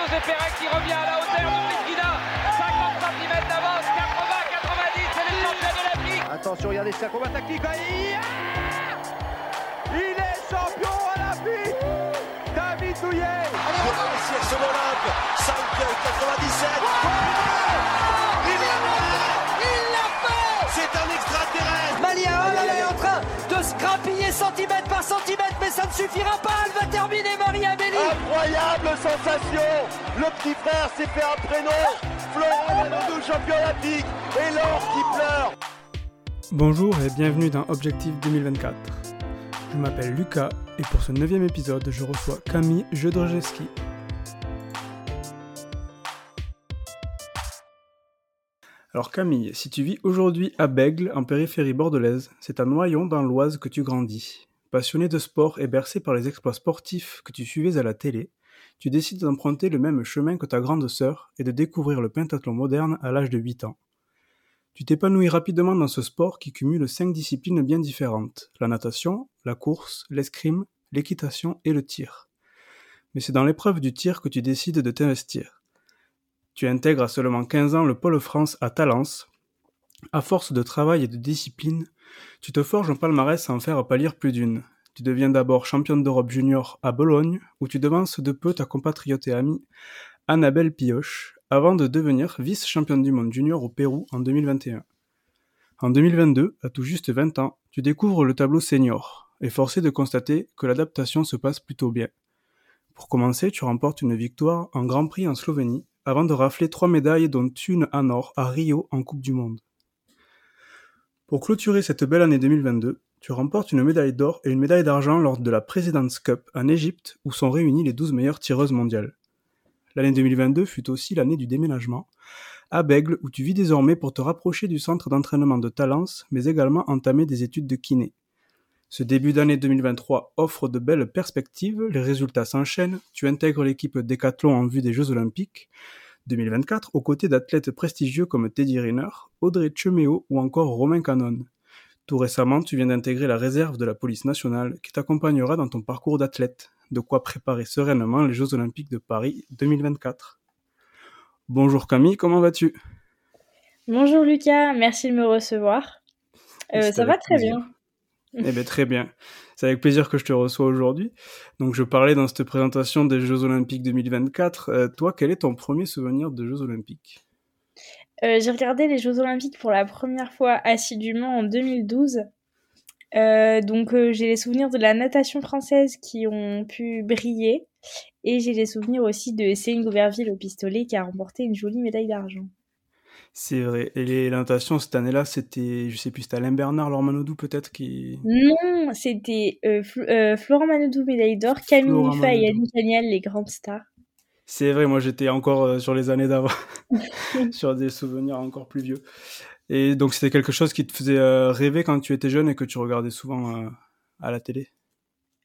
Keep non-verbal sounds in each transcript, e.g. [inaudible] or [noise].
José Pérez qui revient à la hauteur de Brigida. 50 cm d'avance, 80, 90, c'est les champions de l'Afrique. Attention, regardez sa combat tactique. Il est champion olympique David Douillet Pour réussir son Olympe 5 97 Il l'a fait Il l'a fait C'est un extraterrestre Malia est en train de se grappiller centimètre par centimètre, mais ça ne suffira pas. Elle va terminer, Maria Belli. Incroyable sensation Le petit frère s'est fait un prénom Florent Manodou, champion olympique Et l'or qui pleure Bonjour et bienvenue dans Objectif 2024. Je m'appelle Lucas et pour ce neuvième épisode, je reçois Camille Jedrzejewski. Alors Camille, si tu vis aujourd'hui à Bègle, en périphérie bordelaise, c'est à Noyon dans l'Oise que tu grandis. Passionné de sport et bercé par les exploits sportifs que tu suivais à la télé, tu décides d'emprunter le même chemin que ta grande sœur et de découvrir le pentathlon moderne à l'âge de 8 ans. Tu t'épanouis rapidement dans ce sport qui cumule cinq disciplines bien différentes la natation, la course, l'escrime, l'équitation et le tir. Mais c'est dans l'épreuve du tir que tu décides de t'investir. Tu intègres à seulement 15 ans le Pôle France à Talence. À force de travail et de discipline, tu te forges un palmarès à en faire pâlir plus d'une. Tu deviens d'abord championne d'Europe junior à Bologne, où tu devances de peu ta compatriote et amie Annabelle Pioche, avant de devenir vice-championne du monde junior au Pérou en 2021. En 2022, à tout juste 20 ans, tu découvres le tableau senior, et forcé de constater que l'adaptation se passe plutôt bien. Pour commencer, tu remportes une victoire en Grand Prix en Slovénie, avant de rafler trois médailles dont une en or à Rio en Coupe du Monde. Pour clôturer cette belle année 2022, tu remportes une médaille d'or et une médaille d'argent lors de la President's Cup en Égypte où sont réunies les 12 meilleures tireuses mondiales. L'année 2022 fut aussi l'année du déménagement, à Bègle où tu vis désormais pour te rapprocher du centre d'entraînement de Talence, mais également entamer des études de kiné. Ce début d'année 2023 offre de belles perspectives, les résultats s'enchaînent, tu intègres l'équipe Décathlon en vue des Jeux Olympiques 2024 aux côtés d'athlètes prestigieux comme Teddy Riner, Audrey Cheméo ou encore Romain Canon. Tout récemment, tu viens d'intégrer la réserve de la police nationale qui t'accompagnera dans ton parcours d'athlète, de quoi préparer sereinement les Jeux Olympiques de Paris 2024. Bonjour Camille, comment vas-tu? Bonjour Lucas, merci de me recevoir. Euh, ça va très plaisir? bien. Eh bien très bien. C'est avec plaisir que je te reçois aujourd'hui. Donc je parlais dans cette présentation des Jeux Olympiques 2024. Euh, toi, quel est ton premier souvenir de Jeux Olympiques? Euh, J'ai regardé les Jeux Olympiques pour la première fois assidûment en 2012. Euh, donc j'ai les souvenirs de la natation française qui ont pu briller et j'ai les souvenirs aussi de Céline Gouverville au pistolet qui a remporté une jolie médaille d'argent. C'est vrai. Et les, la cette année-là, c'était, je sais plus, c'était Alain Bernard, Laure Manodou peut-être qui. Non, c'était euh, Fl- euh, Florent Manodou médaille d'or, Camille Muffat et. Yannick Agnel les grandes stars. C'est vrai, moi j'étais encore euh, sur les années d'avant, [laughs] [laughs] sur des souvenirs encore plus vieux. Et donc c'était quelque chose qui te faisait rêver quand tu étais jeune et que tu regardais souvent à la télé?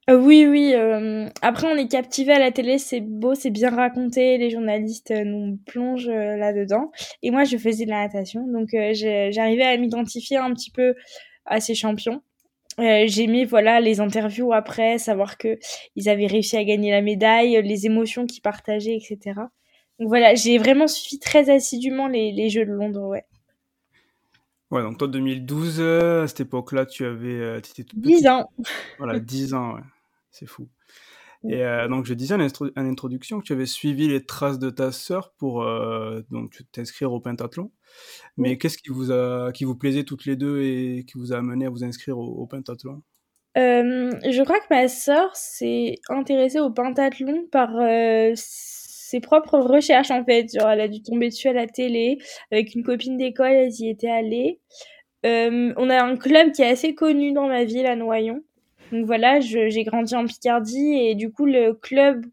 Euh, oui, oui. euh, après, on est captivé à la télé, c'est beau, c'est bien raconté. Les journalistes euh, nous plongent là-dedans. Et moi, je faisais de la natation, donc j'arrivais à m'identifier un petit peu à ces champions. J'aimais voilà les interviews après, savoir que ils avaient réussi à gagner la médaille, les émotions qu'ils partageaient, etc. Donc voilà, j'ai vraiment suivi très assidûment les, les Jeux de Londres, ouais. Ouais, donc toi 2012, euh, à cette époque-là, tu avais, toute 10 petite. ans. Voilà, 10 ans, ouais. C'est fou. Et euh, donc je disais en, introduction que tu avais suivi les traces de ta sœur pour euh, donc t'inscrire au pentathlon. Mais qu'est-ce qui vous a, qui vous plaisait toutes les deux et qui vous a amené à vous inscrire au, au pentathlon? Euh, je crois que ma sœur s'est intéressée au pentathlon par ses propres recherches en fait. Genre, elle a dû tomber dessus à la télé avec une copine d'école, elles y étaient allées. On a un club qui est assez connu dans ma ville à Noyon. Donc voilà, j'ai grandi en Picardie et du coup le club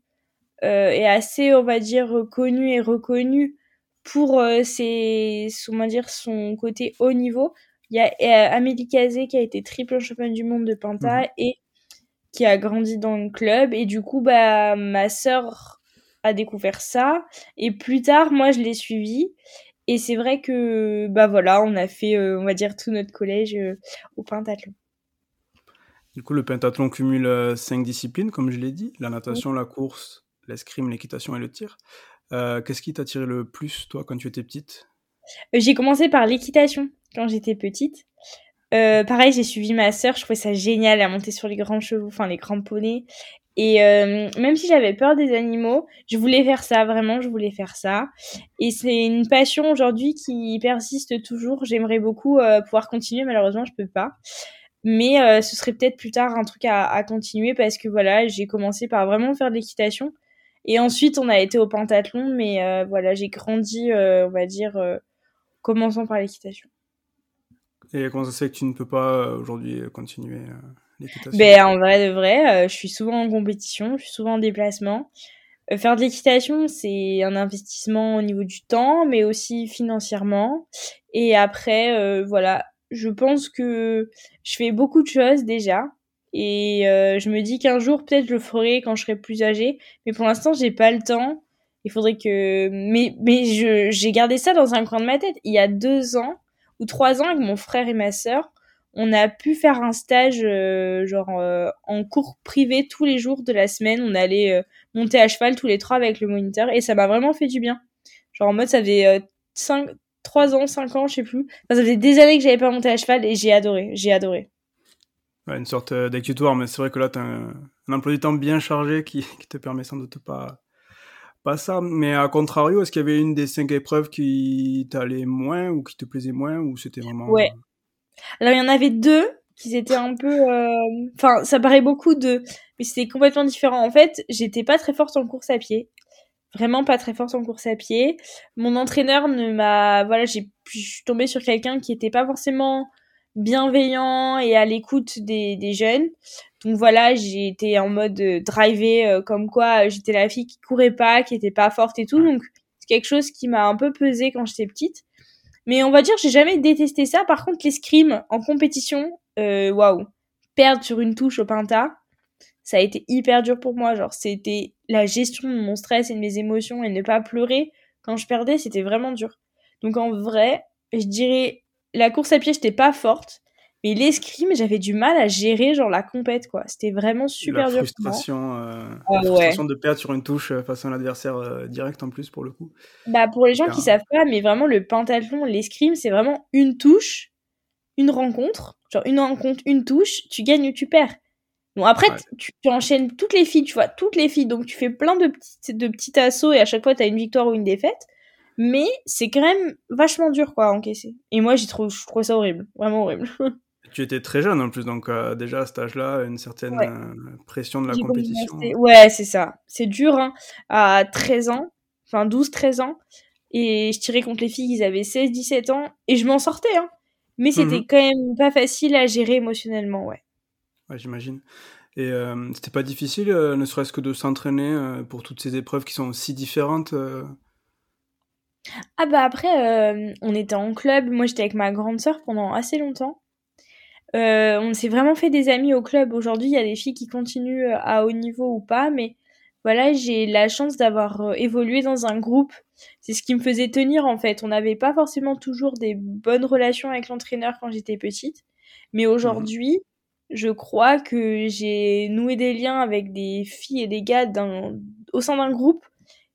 euh, est assez, on va dire, connu et reconnu pour euh, ses, va dire, son côté haut niveau. Il y a euh, Amélie Cazé qui a été triple championne du monde de Penta Mhm. et qui a grandi dans le club. Et du coup, bah, ma sœur a découvert ça. Et plus tard, moi, je l'ai suivi. Et c'est vrai que, bah voilà, on a fait, on va dire, tout notre collège au pentathlon. Du coup, le pentathlon cumule euh, cinq disciplines, comme je l'ai dit la natation, la course, l'escrime, l'équitation et le tir. Qu'est-ce qui t'a attiré le plus, toi, quand tu étais petite? J'ai commencé par l'équitation quand j'étais petite. Euh, pareil, j'ai suivi ma sœur, je trouvais ça génial à monter sur les grands chevaux, enfin les grands poneys. Et euh, même si j'avais peur des animaux, je voulais faire ça, vraiment, je voulais faire ça. Et c'est une passion aujourd'hui qui persiste toujours. J'aimerais beaucoup euh, pouvoir continuer, malheureusement, je peux pas. Mais euh, ce serait peut-être plus tard un truc à, à continuer parce que voilà, j'ai commencé par vraiment faire de l'équitation. Et ensuite, on a été au pentathlon, mais euh, voilà, j'ai grandi, on va dire, commençant par l'équitation. Et comment ça se fait que tu ne peux pas aujourd'hui continuer l'équitation? Ben, en vrai de vrai, euh, je suis souvent en compétition, je suis souvent en déplacement. Euh, faire de l'équitation, c'est un investissement au niveau du temps, mais aussi financièrement. Et après, euh, voilà, je pense que je fais beaucoup de choses déjà. Et je me dis qu'un jour, peut-être, je le ferai quand je serai plus âgée. Mais pour l'instant, j'ai pas le temps. Il faudrait que... Mais, mais j'ai gardé ça dans un coin de ma tête. Il y a deux ans, ou trois ans avec mon frère et ma sœur, on a pu faire un stage euh, genre euh, en cours privé tous les jours de la semaine. On allait euh, monter à cheval tous les trois avec le moniteur et ça m'a vraiment fait du bien. Genre en mode ça faisait cinq, trois ans, cinq ans, je sais plus. ça faisait des années que j'avais pas monté à cheval et j'ai adoré, j'ai adoré. Ouais, une sorte d'actutoire, mais c'est vrai que là, tu as un, emploi du temps bien chargé qui, [laughs] qui te permet sans doute pas, pas ça. Mais à contrario, est-ce qu'il y avait une des cinq épreuves qui t'allait moins ou qui te plaisait moins ou c'était vraiment. Ouais, alors il y en avait deux qui étaient un peu, euh, enfin ça paraît beaucoup de, mais c'était complètement différent. En fait, j'étais pas très forte en course à pied, vraiment pas très forte en course à pied. Mon entraîneur ne m'a, voilà, j'ai, je suis tombée sur quelqu'un qui était pas forcément bienveillant et à l'écoute des, des jeunes. Donc voilà, j'ai été en mode euh, driver, euh, comme quoi j'étais la fille qui courait pas, qui était pas forte et tout. Donc c'est quelque chose qui m'a un peu pesé quand j'étais petite. Mais on va dire, j'ai jamais détesté ça. Par contre, l'escrime en compétition, euh, waouh, perdre sur une touche au pinta, ça a été hyper dur pour moi. Genre, c'était la gestion de mon stress et de mes émotions et ne pas pleurer quand je perdais, c'était vraiment dur. Donc en vrai, je dirais, la course à pied, j'étais pas forte. Mais l'escrime, j'avais du mal à gérer genre la compète quoi. C'était vraiment super la dur. Euh, ah, la frustration de perdre sur une touche euh, face à un adversaire euh, direct en plus pour le coup. Bah pour les gens qui savent pas, mais vraiment le pentathlon, l'escrime, c'est vraiment une touche, une rencontre, genre une rencontre, une touche, tu gagnes ou tu perds. Bon après tu, tu, enchaînes toutes les filles, tu vois, toutes les filles, donc tu fais plein de petits de petits assauts et à chaque fois tu as une victoire ou une défaite. Mais c'est quand même vachement dur quoi à encaisser. Et moi j'ai trouvé je trouve ça horrible, vraiment horrible. [laughs] Tu étais très jeune en plus, donc euh, déjà à cet âge-là, une certaine euh, pression de la compétition. Ouais, c'est ça. C'est dur, hein, à 13 ans, enfin 12-13 ans, et je tirais contre les filles qui avaient 16-17 ans, et je m'en sortais, hein. Mais c'était mhm. quand même pas facile à gérer émotionnellement, ouais. Ouais, j'imagine. Et euh, c'était pas difficile, ne serait-ce que de s'entraîner pour toutes ces épreuves qui sont si différentes Ah bah après, on était en club, moi j'étais avec ma grande sœur pendant assez longtemps. Euh, on s'est vraiment fait des amis au club. Aujourd'hui, il y a des filles qui continuent euh, à haut niveau ou pas, mais voilà, j'ai la chance d'avoir euh, évolué dans un groupe. C'est ce qui me faisait tenir en fait. On n'avait pas forcément toujours des bonnes relations avec l'entraîneur quand j'étais petite, mais aujourd'hui, je crois que j'ai noué des liens avec des filles et des gars au sein d'un groupe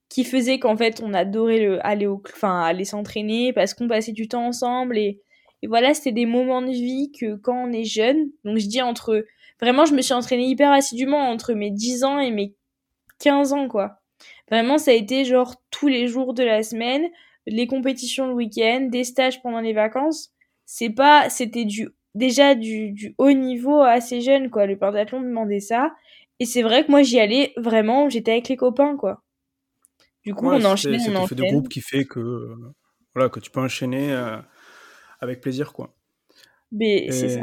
qui faisait qu'en fait on adorait le, aller au, enfin aller s'entraîner parce qu'on passait du temps ensemble et voilà, c'était des moments de vie que quand on est jeune, donc je dis entre, vraiment, je me suis entraînée hyper assidûment entre mes 10 ans et mes 15 ans, quoi. Vraiment, ça a été genre tous les jours de la semaine, les compétitions le week-end, des stages pendant les vacances. C'est pas, c'était du, déjà du, du haut niveau assez jeune, quoi. Le pentathlon demandait ça. Et c'est vrai que moi, j'y allais vraiment, j'étais avec les copains, quoi. Du coup, on enchaîne, on enchaîne. de groupe qui fait que, voilà, que tu peux enchaîner, euh, avec plaisir, quoi. Mais c'est ça.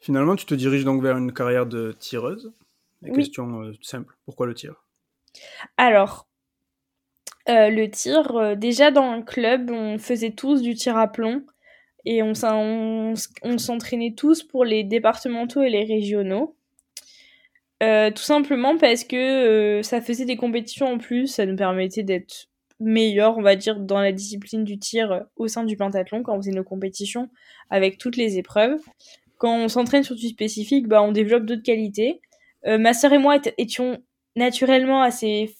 Finalement, tu te diriges donc vers une carrière de tireuse. Question euh, simple, pourquoi le tir? Alors, euh, le tir, euh, déjà dans le club, on faisait tous du tir à plomb et on, s'entraînait tous pour les départementaux et les régionaux. tout simplement parce que ça faisait des compétitions en plus, ça nous permettait d'être meilleur, on va dire, dans la discipline du tir euh, au sein du pentathlon quand on faisait nos compétitions avec toutes les épreuves. Quand on s'entraîne sur du spécifique, bah, on développe d'autres qualités. Euh, ma sœur et moi étions naturellement assez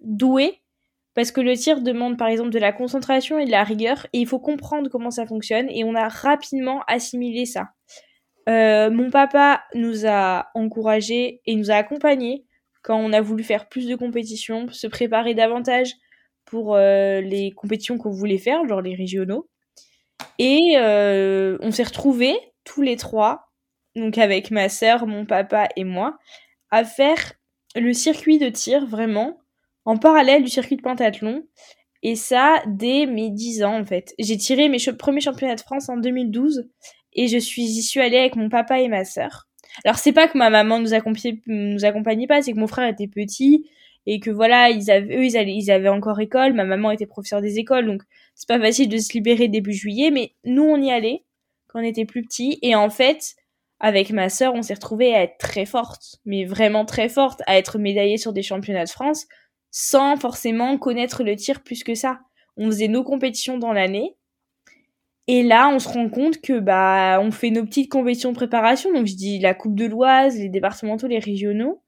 doués parce que le tir demande par exemple de la concentration et de la rigueur, et il faut comprendre comment ça fonctionne, et on a rapidement assimilé ça. Euh, mon papa nous a encouragés et nous a accompagnés quand on a voulu faire plus de compétitions, se préparer davantage pour euh, les compétitions qu'on voulait faire, genre les régionaux. Et euh, on s'est retrouvés tous les trois, donc avec ma sœur, mon papa et moi, à faire le circuit de tir vraiment en parallèle du circuit de pentathlon. Et ça, dès mes 10 ans, en fait. J'ai tiré mes premiers championnats de France en 2012 et je suis, j'y suis allée avec mon papa et ma sœur. Alors, c'est pas que ma maman nous accompagnait, nous accompagnait pas, c'est que mon frère était petit et que voilà, eux, ils, ils avaient encore école. Ma maman était professeure des écoles, donc c'est pas facile de se libérer début juillet, mais nous, on y allait quand on était plus petits. Et en fait, avec ma sœur, on s'est retrouvés à être très fortes, mais vraiment très fortes, à être médaillées sur des championnats de France sans forcément connaître le tir plus que ça. On faisait nos compétitions dans l'année. Et là, on se rend compte que bah on fait nos petites compétitions de préparation. Donc je dis la Coupe de l'Oise, les départementaux, les régionaux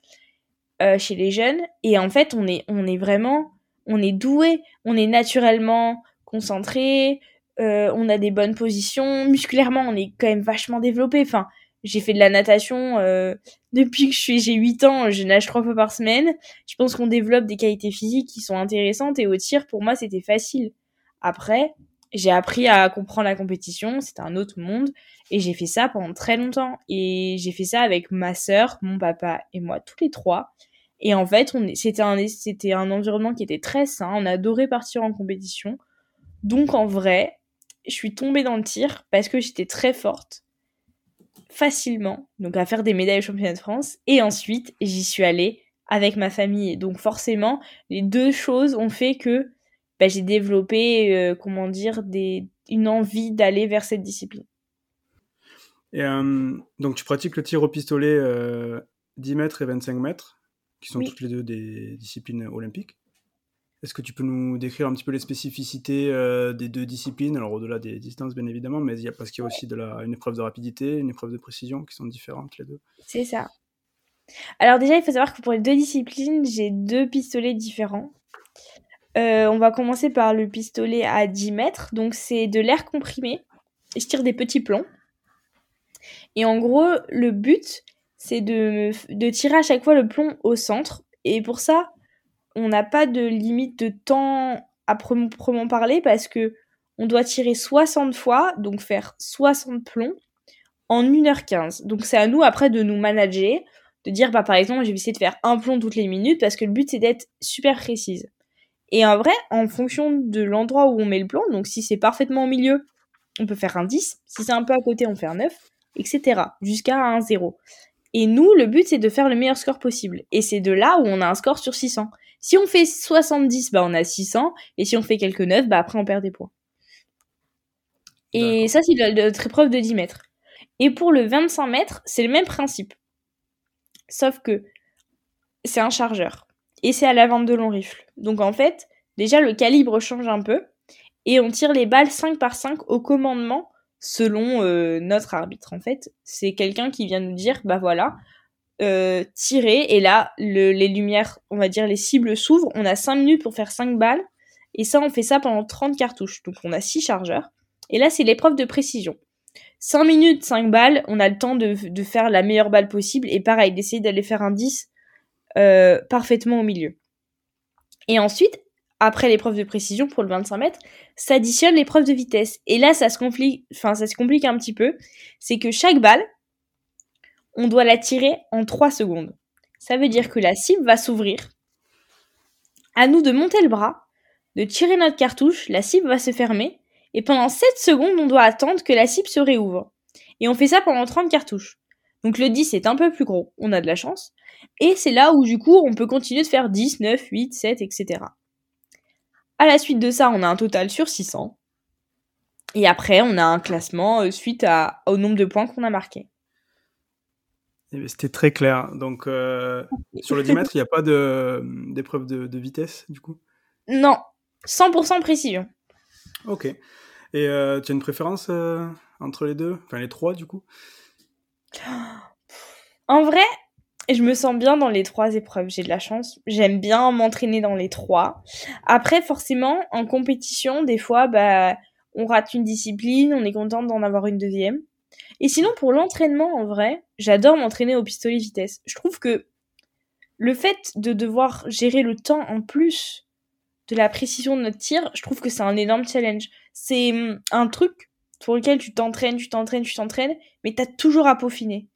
euh, chez les jeunes. Et en fait, on est on est vraiment on est doué, on est naturellement concentré, euh, on a des bonnes positions. Musculairement, on est quand même vachement développé. Enfin, j'ai fait de la natation euh, depuis que je suis j'ai 8 ans, je nage trois fois par semaine. Je pense qu'on développe des qualités physiques qui sont intéressantes et au tir pour moi c'était facile. Après, j'ai appris à comprendre la compétition, c'était un autre monde et j'ai fait ça pendant très longtemps et j'ai fait ça avec ma sœur, mon papa et moi tous les trois. Et en fait, on c'était un c'était un environnement qui était très sain, on adorait partir en compétition. Donc en vrai, je suis tombée dans le tir parce que j'étais très forte facilement, donc à faire des médailles au championnat de France. Et ensuite, j'y suis allée avec ma famille. Donc forcément, les deux choses ont fait que bah, j'ai développé, euh, comment dire, des, une envie d'aller vers cette discipline. Et euh, donc tu pratiques le tir au pistolet 10 euh, mètres et 25 mètres, qui sont toutes les deux des disciplines olympiques. Est-ce que tu peux nous décrire un petit peu les spécificités euh, des deux disciplines? Alors au-delà des distances bien évidemment, mais il y a, parce qu'il y a aussi de la, une épreuve de rapidité, une épreuve de précision qui sont différentes les deux. C'est ça. Alors déjà, il faut savoir que pour les deux disciplines, j'ai deux pistolets différents. Euh, on va commencer par le pistolet à 10 mètres, donc c'est de l'air comprimé. Et je tire des petits plombs. Et en gros, le but, c'est de, de tirer à chaque fois le plomb au centre. Et pour ça, on n'a pas de limite de temps à proprement parler parce que on doit tirer 60 fois, donc faire 60 plombs en 1h15. Donc c'est à nous après de nous manager, de dire bah par exemple, je vais essayer de faire un plomb toutes les minutes parce que le but c'est d'être super précise. Et en vrai, en fonction de l'endroit où on met le plomb, donc si c'est parfaitement au milieu, on peut faire un 10, si c'est un peu à côté, on fait un 9, etc. jusqu'à un 0. Et nous, le but c'est de faire le meilleur score possible. Et c'est de là où on a un score sur 600. Si on fait 70, bah on a 600. Et si on fait quelques 9, bah après on perd des points. Et ça, c'est notre épreuve de 10 mètres. Et pour le 25 mètres, c'est le même principe. Sauf que c'est un chargeur. Et c'est à la vente de long rifle. Donc en fait, déjà le calibre change un peu. Et on tire les balles 5 par 5 au commandement selon euh, notre arbitre. En fait, c'est quelqu'un qui vient nous dire, bah voilà, euh, tirer et là les lumières, on va dire les cibles s'ouvrent, on a 5 minutes pour faire 5 balles et ça on fait ça pendant 30 cartouches. Donc on a 6 chargeurs et là c'est l'épreuve de précision. 5 minutes, 5 balles, on a le temps de, faire la meilleure balle possible et pareil d'essayer d'aller faire un 10 euh, parfaitement au milieu. Et ensuite, après l'épreuve de précision pour le 25 mètres, s'additionne l'épreuve de vitesse. Et là, ça se complique, enfin, ça se complique un petit peu. C'est que chaque balle, on doit la tirer en 3 secondes. Ça veut dire que la cible va s'ouvrir. À nous de monter le bras, de tirer notre cartouche, la cible va se fermer, et pendant 7 secondes, on doit attendre que la cible se réouvre. Et on fait ça pendant 30 cartouches. Donc le 10 est un peu plus gros, on a de la chance. Et c'est là où du coup on peut continuer de faire 10, 9, 8, 7, etc. À la suite de ça, on a un total sur 600. Et après, on a un classement euh, suite au nombre de points qu'on a marqué. C'était très clair. Donc, euh, sur le [laughs] 10 mètres, il n'y a pas d'épreuve de, vitesse, du coup? Non, 100% précision. Ok. Et euh, tu as une préférence euh, entre les deux? Enfin, les trois, du coup? [gasps] En vrai, je me sens bien dans les trois épreuves. J'ai de la chance. J'aime bien m'entraîner dans les trois. Après, forcément, en compétition, des fois, bah, on rate une discipline, on est contente d'en avoir une deuxième. Et sinon, pour l'entraînement, en vrai, j'adore m'entraîner au pistolet vitesse. Je trouve que le fait de devoir gérer le temps en plus de la précision de notre tir, je trouve que c'est un énorme challenge. C'est hum, un truc pour lequel tu t'entraînes, tu t'entraînes, tu t'entraînes, mais t'as toujours à peaufiner.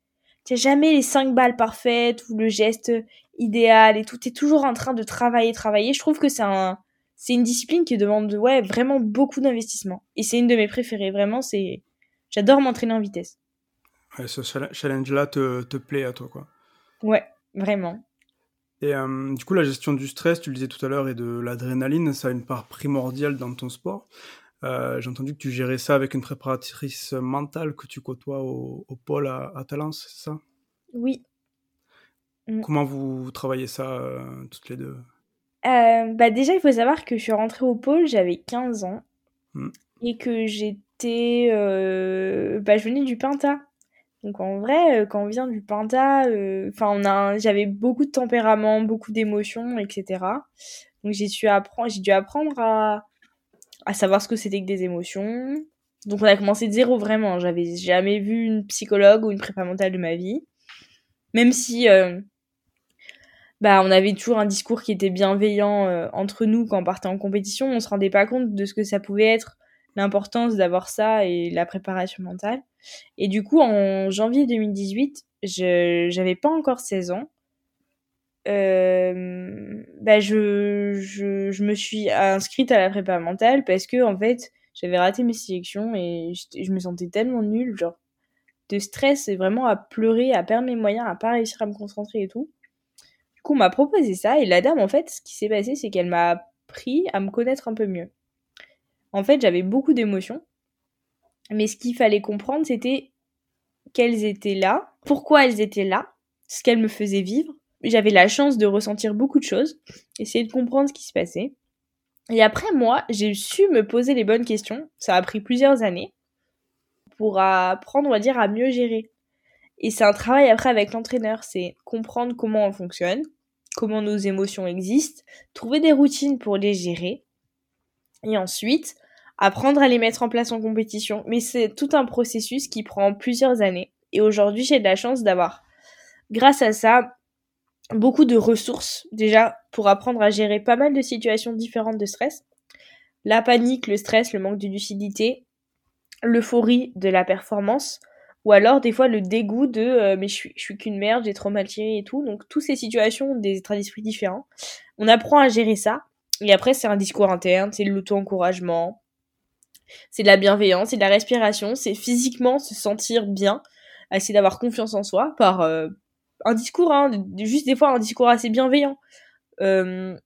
T'as jamais les cinq balles parfaites ou le geste idéal et tout. T'es toujours en train de travailler, travailler. Je trouve que c'est un, c'est une discipline qui demande, ouais, vraiment beaucoup d'investissement. Et c'est une de mes préférées. Vraiment, c'est, j'adore m'entraîner en vitesse. Ouais, ce challenge-là te, te plaît à toi, quoi. Ouais, vraiment. Et euh, du coup, la gestion du stress, tu le disais tout à l'heure, et de l'adrénaline, ça a une part primordiale dans ton sport. Euh, J'ai entendu que tu gérais ça avec une préparatrice mentale que tu côtoies au, au pôle à, à Talence, c'est ça? Oui. Mm. Comment vous travaillez ça euh, toutes les deux? Bah Déjà, il faut savoir que je suis rentrée au pôle, j'avais 15 ans. Mm. Et que j'étais. Euh, bah, je venais du Pinta. Donc en vrai, quand on vient du Pinta, enfin on a, j'avais beaucoup de tempérament, beaucoup d'émotions, etc. Donc j'ai dû apprendre, j'ai dû apprendre à à savoir ce que c'était que des émotions. Donc on a commencé de zéro vraiment. J'avais jamais vu une psychologue ou une prépa mentale de ma vie. Même si euh, bah on avait toujours un discours qui était bienveillant euh, entre nous quand on partait en compétition, on se rendait pas compte de ce que ça pouvait être l'importance d'avoir ça et la préparation mentale. Et du coup en janvier 2018, je j'avais pas encore 16 ans. Euh, bah je, je, je, me suis inscrite à la prépa mentale parce que en fait j'avais raté mes sélections et je me sentais tellement nulle genre de stress et vraiment à pleurer à perdre mes moyens à pas réussir à me concentrer et tout. Du coup on m'a proposé ça et la dame en fait ce qui s'est passé c'est qu'elle m'a appris à me connaître un peu mieux en fait j'avais beaucoup d'émotions mais ce qu'il fallait comprendre c'était qu'elles étaient là pourquoi elles étaient là? Ce qu'elles me faisaient vivre j'avais la chance de ressentir beaucoup de choses, essayer de comprendre ce qui se passait. Et après, moi, j'ai su me poser les bonnes questions. Ça a pris plusieurs années pour apprendre, on dire, à mieux gérer. Et c'est un travail après avec l'entraîneur, c'est comprendre comment on fonctionne, comment nos émotions existent, trouver des routines pour les gérer, et ensuite apprendre à les mettre en place en compétition. Mais c'est tout un processus qui prend plusieurs années. Et aujourd'hui, j'ai de la chance d'avoir, grâce à ça, beaucoup de ressources déjà pour apprendre à gérer pas mal de situations différentes de stress. La panique, le stress, le manque de lucidité, l'euphorie de la performance, ou alors des fois le dégoût de euh, mais je suis, je suis qu'une merde, j'ai trop mal tiré et tout. Donc toutes ces situations ont des états d'esprit différents. On apprend à gérer ça. Et après c'est un discours interne, c'est l'auto-encouragement, c'est de la bienveillance, c'est de la respiration, c'est physiquement se sentir bien, essayer d'avoir confiance en soi par, euh, un discours, hein, juste des fois un discours assez bienveillant euh,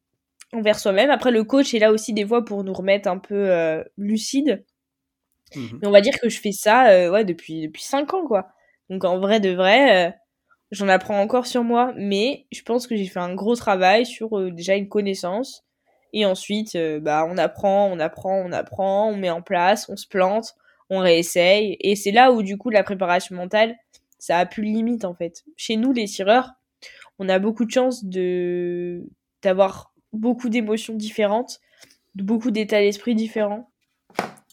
envers soi-même. Après, le coach est là aussi des fois pour nous remettre un peu euh, lucide. Mhm. Mais on va dire que je fais ça euh, ouais, depuis, depuis 5 ans, quoi. Donc en vrai de vrai, j'en apprends encore sur moi, mais je pense que j'ai fait un gros travail sur déjà une connaissance. Et ensuite, bah, on apprend, on apprend, on apprend, on met en place, on se plante, on réessaye. Et c'est là où du coup la préparation mentale, ça a plus de limite en fait. Chez nous, les tireurs, on a beaucoup de chance de d'avoir beaucoup d'émotions différentes, beaucoup d'états d'esprit différents.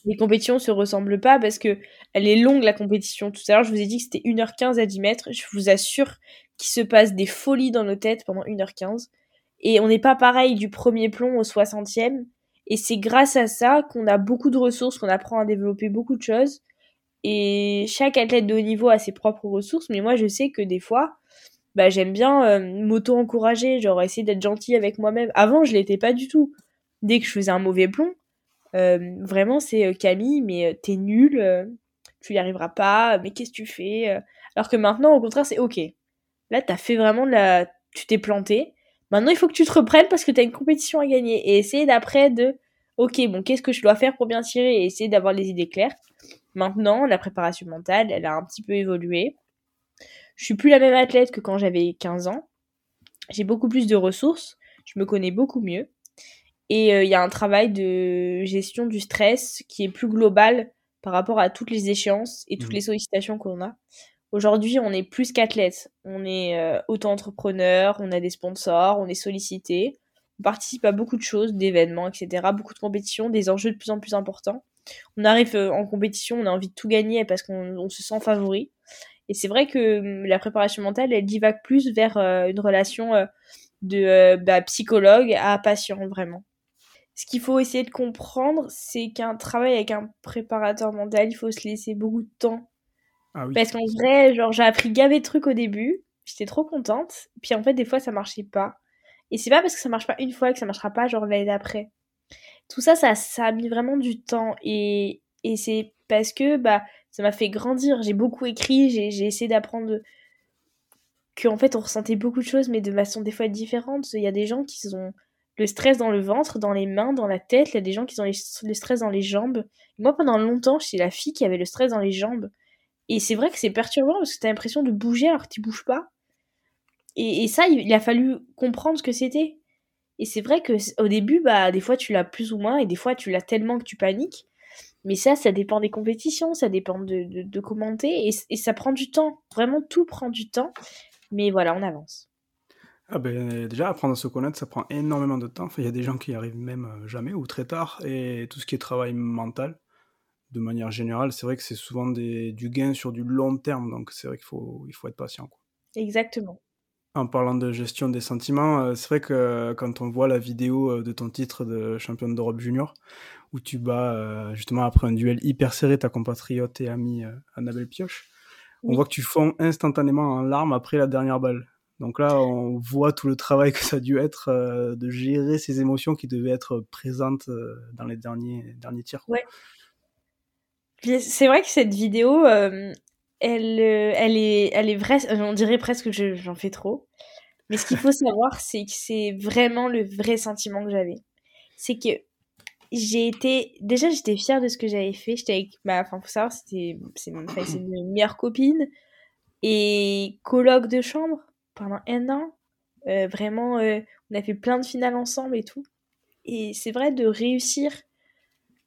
Les compétitions se ressemblent pas parce que elle est longue la compétition. Tout à l'heure, je vous ai dit que c'était 1h15 à 10 mètres. Je vous assure qu'il se passe des folies dans nos têtes pendant 1h15. Et on n'est pas pareil du premier plomb au 60e. Et c'est grâce à ça qu'on a beaucoup de ressources, qu'on apprend à développer beaucoup de choses. Et chaque athlète de haut niveau a ses propres ressources, mais moi je sais que des fois, bah, j'aime bien euh, m'auto-encourager, genre essayer d'être gentil avec moi-même. Avant, je l'étais pas du tout. Dès que je faisais un mauvais plomb, euh, vraiment c'est euh, Camille, mais t'es nul, tu y arriveras pas, mais qu'est-ce que tu fais Alors que maintenant, au contraire, c'est ok. Là, t'as fait vraiment la. Tu t'es planté. Maintenant, il faut que tu te reprennes parce que t'as une compétition à gagner. Et essayer d'après de. Ok, bon, qu'est-ce que je dois faire pour bien tirer et essayer d'avoir les idées claires. Maintenant, la préparation mentale, elle a un petit peu évolué. Je suis plus la même athlète que quand j'avais 15 ans. J'ai beaucoup plus de ressources, je me connais beaucoup mieux. Et euh, il y a un travail de gestion du stress qui est plus global par rapport à toutes les échéances et toutes mmh. les sollicitations qu'on a. Aujourd'hui, on est plus qu'athlète. On est euh, auto-entrepreneur, on a des sponsors, on est sollicité. On participe à beaucoup de choses, d'événements, etc. Beaucoup de compétitions, des enjeux de plus en plus importants. On arrive euh, en compétition, on a envie de tout gagner parce qu'on se sent favori. Et c'est vrai que hum, la préparation mentale, elle divague plus vers euh, une relation de bah, psychologue à patient, vraiment. Ce qu'il faut essayer de comprendre, c'est qu'un travail avec un préparateur mental, il faut se laisser beaucoup de temps ah Parce qu'en vrai, genre, j'ai appris gavé de trucs au début. J'étais trop contente. Puis en fait, des fois, ça marchait pas. Et c'est pas parce que ça marche pas une fois que ça marchera pas, genre, l'année d'après. Tout ça, ça, ça a mis vraiment du temps. Et, et c'est parce que, bah, ça m'a fait grandir. J'ai beaucoup écrit, j'ai essayé d'apprendre qu'en fait, on ressentait beaucoup de choses, mais de façon des fois différente. Il y a des gens qui ont le stress dans le ventre, dans les mains, dans la tête. Il y a des gens qui ont le stress dans les jambes. moi, pendant longtemps, j'étais la fille qui avait le stress dans les jambes. Et c'est vrai que c'est perturbant parce que t'as l'impression de bouger alors que tu bouges pas. Et, ça, il, a fallu comprendre ce que c'était. Et c'est vrai que au début, bah, des fois tu l'as plus ou moins, et des fois tu l'as tellement que tu paniques. Mais ça, ça dépend des compétitions, ça dépend de, commenter, et, ça prend du temps. Vraiment, tout prend du temps. Mais voilà, on avance. Ah ben, déjà, apprendre à se connaître, ça prend énormément de temps. il y a des gens qui arrivent même euh, jamais ou très tard. Et tout ce qui est travail mental, de manière générale, c'est vrai que c'est souvent des, du gain sur du long terme, donc c'est vrai qu'il faut, il faut être patient. Quoi. Exactement. En parlant de gestion des sentiments, euh, c'est vrai que quand on voit la vidéo euh, de ton titre de championne d'Europe junior, où tu bats euh, justement après un duel hyper serré ta compatriote et amie Annabelle Pioche, on voit que tu fonds instantanément en larmes après la dernière balle. Donc là, on voit tout le travail que ça a dû être de gérer ces émotions qui devaient être présentes dans les derniers, derniers tirs. Ouais. C'est vrai que cette vidéo, euh, elle, euh, elle, est, elle est vraie. On dirait presque que j'en fais trop. Mais ce qu'il faut savoir, c'est que c'est vraiment le vrai sentiment que j'avais. C'est que j'ai été. Déjà, j'étais fière de ce que j'avais fait. J'étais avec ma. Enfin, faut savoir, c'était c'est une meilleure copine et colloque de chambre pendant un an. Euh, vraiment, on a fait plein de finales ensemble et tout. Et c'est vrai de réussir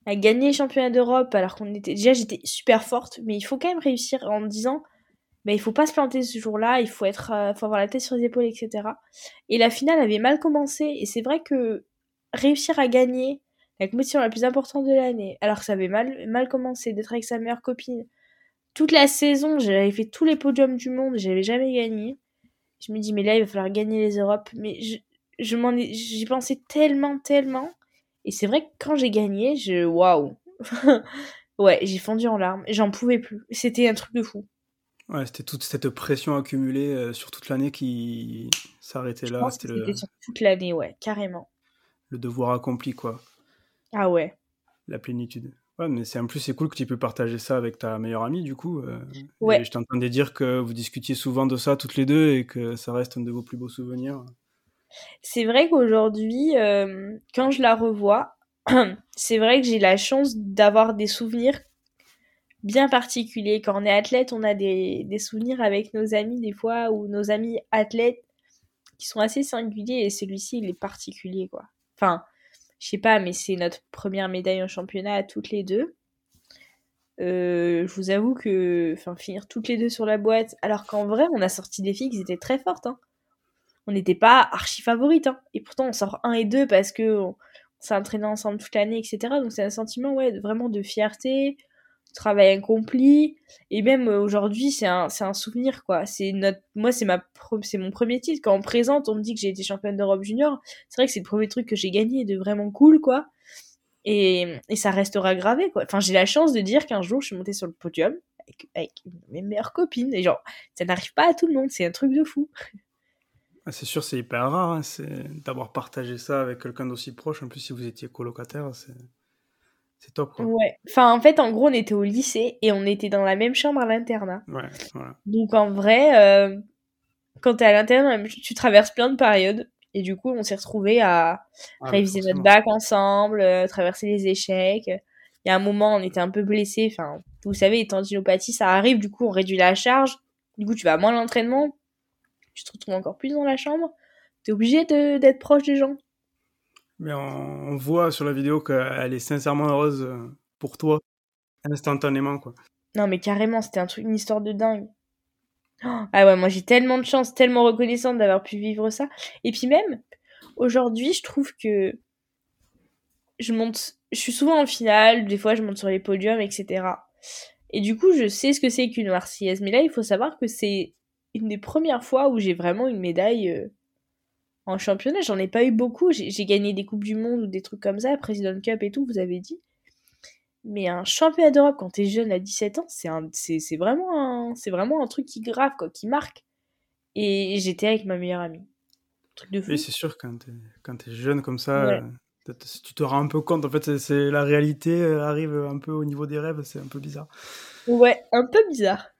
à gagner les championnats d'Europe alors qu'on était déjà j'étais super forte mais il faut quand même réussir en me disant bah, il faut pas se planter ce jour-là il faut être euh, faut avoir la tête sur les épaules etc et la finale avait mal commencé et c'est vrai que réussir à gagner la compétition la plus importante de l'année alors que ça avait mal mal commencé d'être avec sa meilleure copine toute la saison j'avais fait tous les podiums du monde j'avais jamais gagné. Je me dis mais là il va falloir gagner les Europes. Mais je, je m'en j'y pensais tellement tellement et c'est vrai que quand j'ai gagné, je. Waouh! [laughs] ouais, j'ai fondu en larmes. J'en pouvais plus. C'était un truc de fou. Ouais, c'était toute cette pression accumulée euh, sur toute l'année qui s'arrêtait là. C'était le... sur toute l'année, ouais, carrément. Le devoir accompli, quoi. Ah ouais. La plénitude. Ouais, mais c'est en plus c'est cool que tu peux partager ça avec ta meilleure amie du coup. Euh, ouais. je t'entendais dire que vous discutiez souvent de ça toutes les deux et que ça reste un de vos plus beaux souvenirs. C'est vrai qu'aujourd'hui, euh, quand je la revois, [clears throat] c'est vrai que j'ai la chance d'avoir des souvenirs bien particuliers. Quand on est athlète, on a des, souvenirs avec nos amis des fois, ou nos amis athlètes qui sont assez singuliers, et celui-ci, il est particulier, quoi. Enfin, je sais pas, mais c'est notre première médaille en championnat à toutes les deux. Euh, je vous avoue que, finir toutes les deux sur la boîte, alors qu'en vrai, on a sorti des filles qui étaient très fortes, hein on n'était pas archi favorites. Hein. Et pourtant, on sort 1 et 2 parce que on, s'est entraîné ensemble toute l'année, etc. Donc c'est un sentiment ouais, vraiment de fierté, de travail accompli. Et même euh, aujourd'hui, c'est un, un souvenir, quoi. C'est notre, moi, c'est mon premier titre. Quand on présente, on me dit que j'ai été championne d'Europe junior. C'est vrai que c'est le premier truc que j'ai gagné de vraiment cool, quoi. Et, et ça restera gravé, quoi. Enfin, j'ai la chance de dire qu'un jour, je suis montée sur le podium avec, avec mes meilleures copines. Et genre, ça n'arrive pas à tout le monde. C'est un truc de fou. Ah, c'est sûr, c'est hyper rare hein, d'avoir partagé ça avec quelqu'un d'aussi proche. En plus, si vous étiez colocataire, c'est top. Quoi. Ouais. Enfin, en fait, en gros, on était au lycée et on était dans la même chambre à l'internat. Ouais, voilà. Donc, en vrai, euh, quand t'es à l'internat, tu traverses plein de périodes. Et du coup, on s'est retrouvés à ah, réviser notre bac ensemble, euh, traverser les échecs. Il y a un moment, on était un peu blessés. Enfin, vous savez, les tendinopathies, ça arrive. Du coup, on réduit la charge. Du coup, tu vas moins à l'entraînement tu te retrouves encore plus dans la chambre, tu es obligé d'être proche des gens. Mais on, voit sur la vidéo qu'elle est sincèrement heureuse euh, pour toi, instantanément, quoi. Non, mais carrément, c'était un truc, une histoire de dingue. Ah ouais, moi j'ai tellement de chance, tellement reconnaissante d'avoir pu vivre ça. Et puis même, aujourd'hui, je trouve que je monte, je suis souvent en finale, des fois je monte sur les podiums, etc. Et du coup, je sais ce que c'est qu'une Marseillaise. Mais là, il faut savoir que c'est une des premières fois où j'ai vraiment une médaille euh, en championnat. J'en ai pas eu beaucoup. J'ai gagné des Coupes du Monde ou des trucs comme ça, President Cup et tout, vous avez dit. Mais un championnat d'Europe quand t'es jeune à 17 ans, c'est c'est vraiment un, c'est vraiment un truc qui grave, quoi, qui marque. Et j'étais avec ma meilleure amie. Truc de fou. Oui, c'est sûr, quand t'es, quand jeune comme ça, euh, tu te rends un peu compte. En fait, c'est, la réalité euh, arrive un peu au niveau des rêves, c'est un peu bizarre. Ouais, un peu bizarre.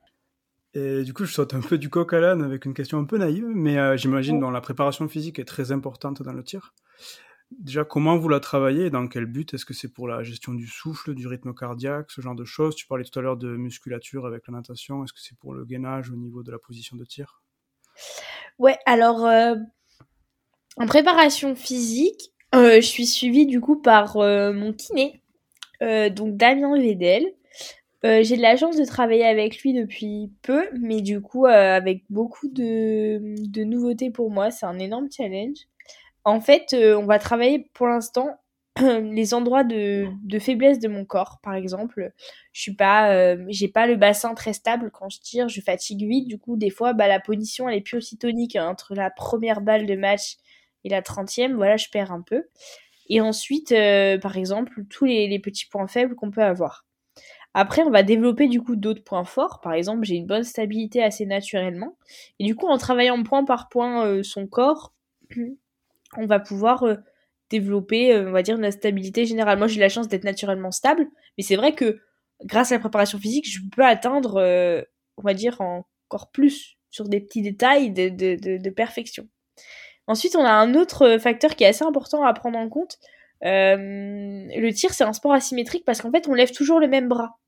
Et du coup, je saute un peu du coq à l'âne avec une question un peu naïve, mais euh, j'imagine que la préparation physique est très importante dans le tir. Déjà, comment vous la travaillez et dans quel but? Est-ce que c'est pour la gestion du souffle, du rythme cardiaque, ce genre de choses? Tu parlais tout à l'heure de musculature avec la natation. Est-ce que c'est pour le gainage au niveau de la position de tir? Ouais, alors euh, en préparation physique, euh, je suis suivie du coup par euh, mon kiné, donc Damien Vedel. J'ai de la chance de travailler avec lui depuis peu, mais du coup avec beaucoup de, de nouveautés pour moi. C'est un énorme challenge. En fait, euh, on va travailler pour l'instant [clears throat] les endroits de, faiblesse de mon corps. Par exemple, je suis pas, euh, j'ai pas le bassin très stable quand je tire, je fatigue vite. Du coup, des fois, bah, la position elle est plus aussi tonique hein, entre la première balle de match et la trentième. Voilà, je perds un peu. Et ensuite, euh, par exemple, tous les petits points faibles qu'on peut avoir. Après, on va développer du coup d'autres points forts. Par exemple, j'ai une bonne stabilité assez naturellement. Et du coup, en travaillant point par point son corps, [clears throat] on va pouvoir euh, développer, euh, on va dire, notre stabilité générale. Moi, j'ai la chance d'être naturellement stable, mais c'est vrai que grâce à la préparation physique, je peux atteindre, euh, on va dire, encore plus sur des petits détails de, perfection. Ensuite, on a un autre facteur qui est assez important à prendre en compte. le tir, c'est un sport asymétrique parce qu'en fait, on lève toujours le même bras.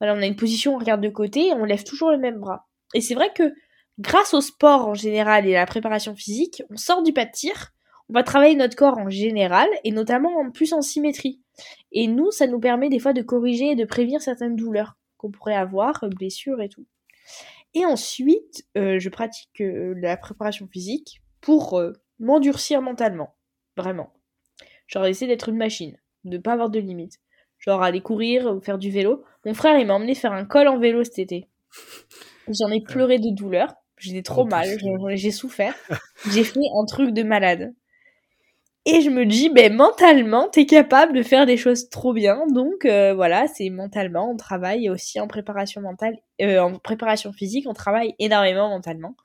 Voilà, on a une position, on regarde de côté, et on lève toujours le même bras. Et c'est vrai que grâce au sport en général et à la préparation physique, on sort du pas de tir, on va travailler notre corps en général et notamment en plus en symétrie. Et nous, ça nous permet des fois de corriger et de prévenir certaines douleurs qu'on pourrait avoir, euh, blessures et tout. Et ensuite, euh, je pratique euh, la préparation physique pour m'endurcir mentalement. Vraiment. Genre essayer d'être une machine, de pas avoir de limites. Genre aller courir ou faire du vélo. Mon frère, il m'a emmené faire un col en vélo cet été. J'en ai pleuré de douleur. J'étais trop mal, j'ai souffert. [laughs] J'ai fait un truc de malade. Et je me dis, ben mentalement, t'es capable de faire des choses trop bien. Donc euh, voilà, c'est mentalement, on travaille aussi en préparation mentale, euh, en préparation physique, on travaille énormément mentalement,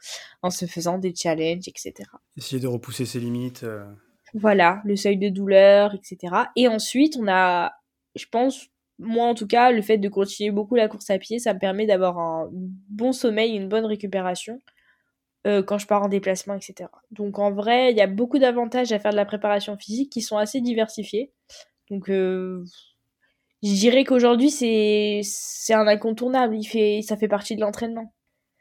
en se faisant des challenges, etc. Essayer de repousser ses limites. Euh. Voilà, le seuil de douleur, etc. Et ensuite, on a, je pense, moi en tout cas, le fait de continuer beaucoup la course à pied, ça me permet d'avoir un bon sommeil, une bonne récupération euh, quand je pars en déplacement, etc. Donc en vrai, il y a beaucoup d'avantages à faire de la préparation physique qui sont assez diversifiés. Donc euh, je dirais qu'aujourd'hui c'est un incontournable. Ça fait partie de l'entraînement.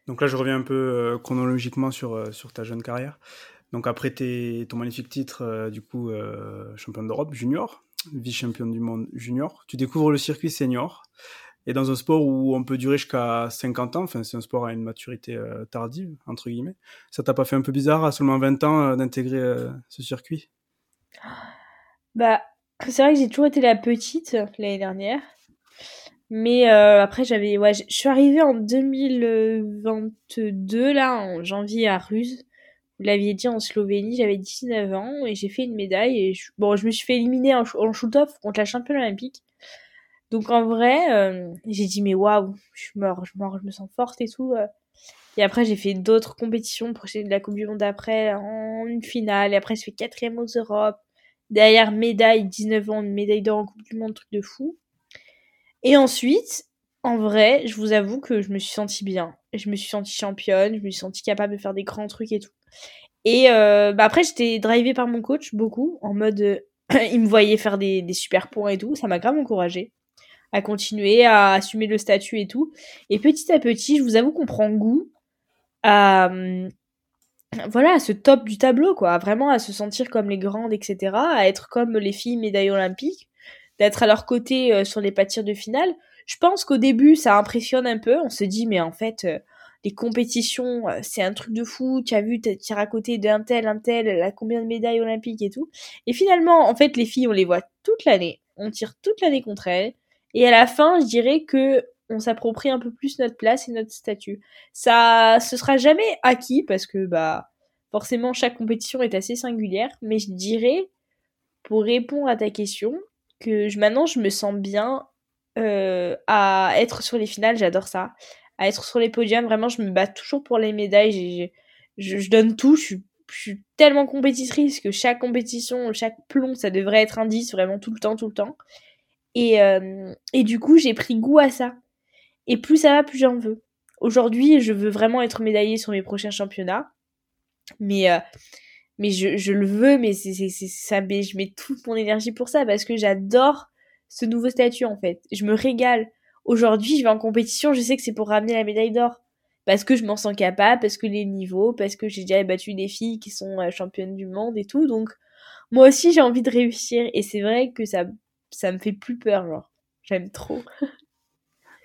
Donc là, je reviens un peu euh, chronologiquement sur sur ta jeune carrière. Donc après tes, ton magnifique titre, du coup, champion d'Europe junior, vice-championne du monde junior, tu découvres le circuit senior. Et dans un sport où on peut durer jusqu'à 50 ans, enfin c'est un sport à une maturité euh, tardive, entre guillemets, ça t'a pas fait un peu bizarre à seulement 20 ans euh, d'intégrer euh, ce circuit? Bah, c'est vrai que j'ai toujours été la petite l'année dernière. Mais après, j'avais, ouais, je suis arrivée en 2022, là, en janvier à Ruse. Vous l'aviez dit en Slovénie, j'avais 19 ans et j'ai fait une médaille. Et bon, je me suis fait éliminer en, shoot-off contre la championne olympique. Donc en vrai, euh, j'ai dit mais waouh, je suis mort, je je me sens forte et tout. Euh. Et après j'ai fait d'autres compétitions, prochaine de la Coupe du Monde après, en une finale, et après je fais quatrième aux Europes. Derrière médaille, 19 ans, une médaille d'or en Coupe du Monde, truc de fou. Et ensuite, en vrai, je vous avoue que je me suis sentie bien. Je me suis sentie championne, je me suis sentie capable de faire des grands trucs et tout. Et euh, bah après, j'étais drivée par mon coach beaucoup, en mode, [clears throat] il me voyait faire des, des super points et tout, ça m'a grave encouragée à continuer à assumer le statut et tout. Et petit à petit, je vous avoue qu'on prend goût à hum, voilà, à ce top du tableau, quoi, vraiment à se sentir comme les grandes, etc., à être comme les filles médailles olympiques, d'être à leur côté euh, sur les pâtires de finale. Je pense qu'au début, ça impressionne un peu. On se dit, mais en fait, euh, les compétitions, euh, c'est un truc de fou. Tu as vu, tu à côté d'un tel, un tel, elle a combien de médailles olympiques et tout. Et finalement, en fait, les filles, on les voit toute l'année. On tire toute l'année contre elles. Et à la fin, je dirais que on s'approprie un peu plus notre place et notre statut. Ça, ce sera jamais acquis parce que, bah, forcément, chaque compétition est assez singulière. Mais je dirais, pour répondre à ta question, que maintenant, je me sens bien euh, à être sur les finales. J'adore ça à être sur les podiums. Vraiment, je me bats toujours pour les médailles. je, donne tout. Je suis, tellement compétitrice que chaque compétition, chaque plomb, ça devrait être un 10, vraiment tout le temps, tout le temps. Et, euh, et du coup, j'ai pris goût à ça. Et plus ça va, plus j'en veux. Aujourd'hui, je veux vraiment être médaillée sur mes prochains championnats. Mais, euh, mais je, le veux, mais ça, mais je mets toute mon énergie pour ça parce que j'adore ce nouveau statut en fait. Je me régale. Aujourd'hui, je vais en compétition, je sais que c'est pour ramener la médaille d'or. Parce que je m'en sens capable, parce que les niveaux, parce que j'ai déjà battu des filles qui sont euh, championnes du monde et tout. Donc, moi aussi, j'ai envie de réussir. Et c'est vrai que ça, ça me fait plus peur, genre. J'aime trop. [laughs]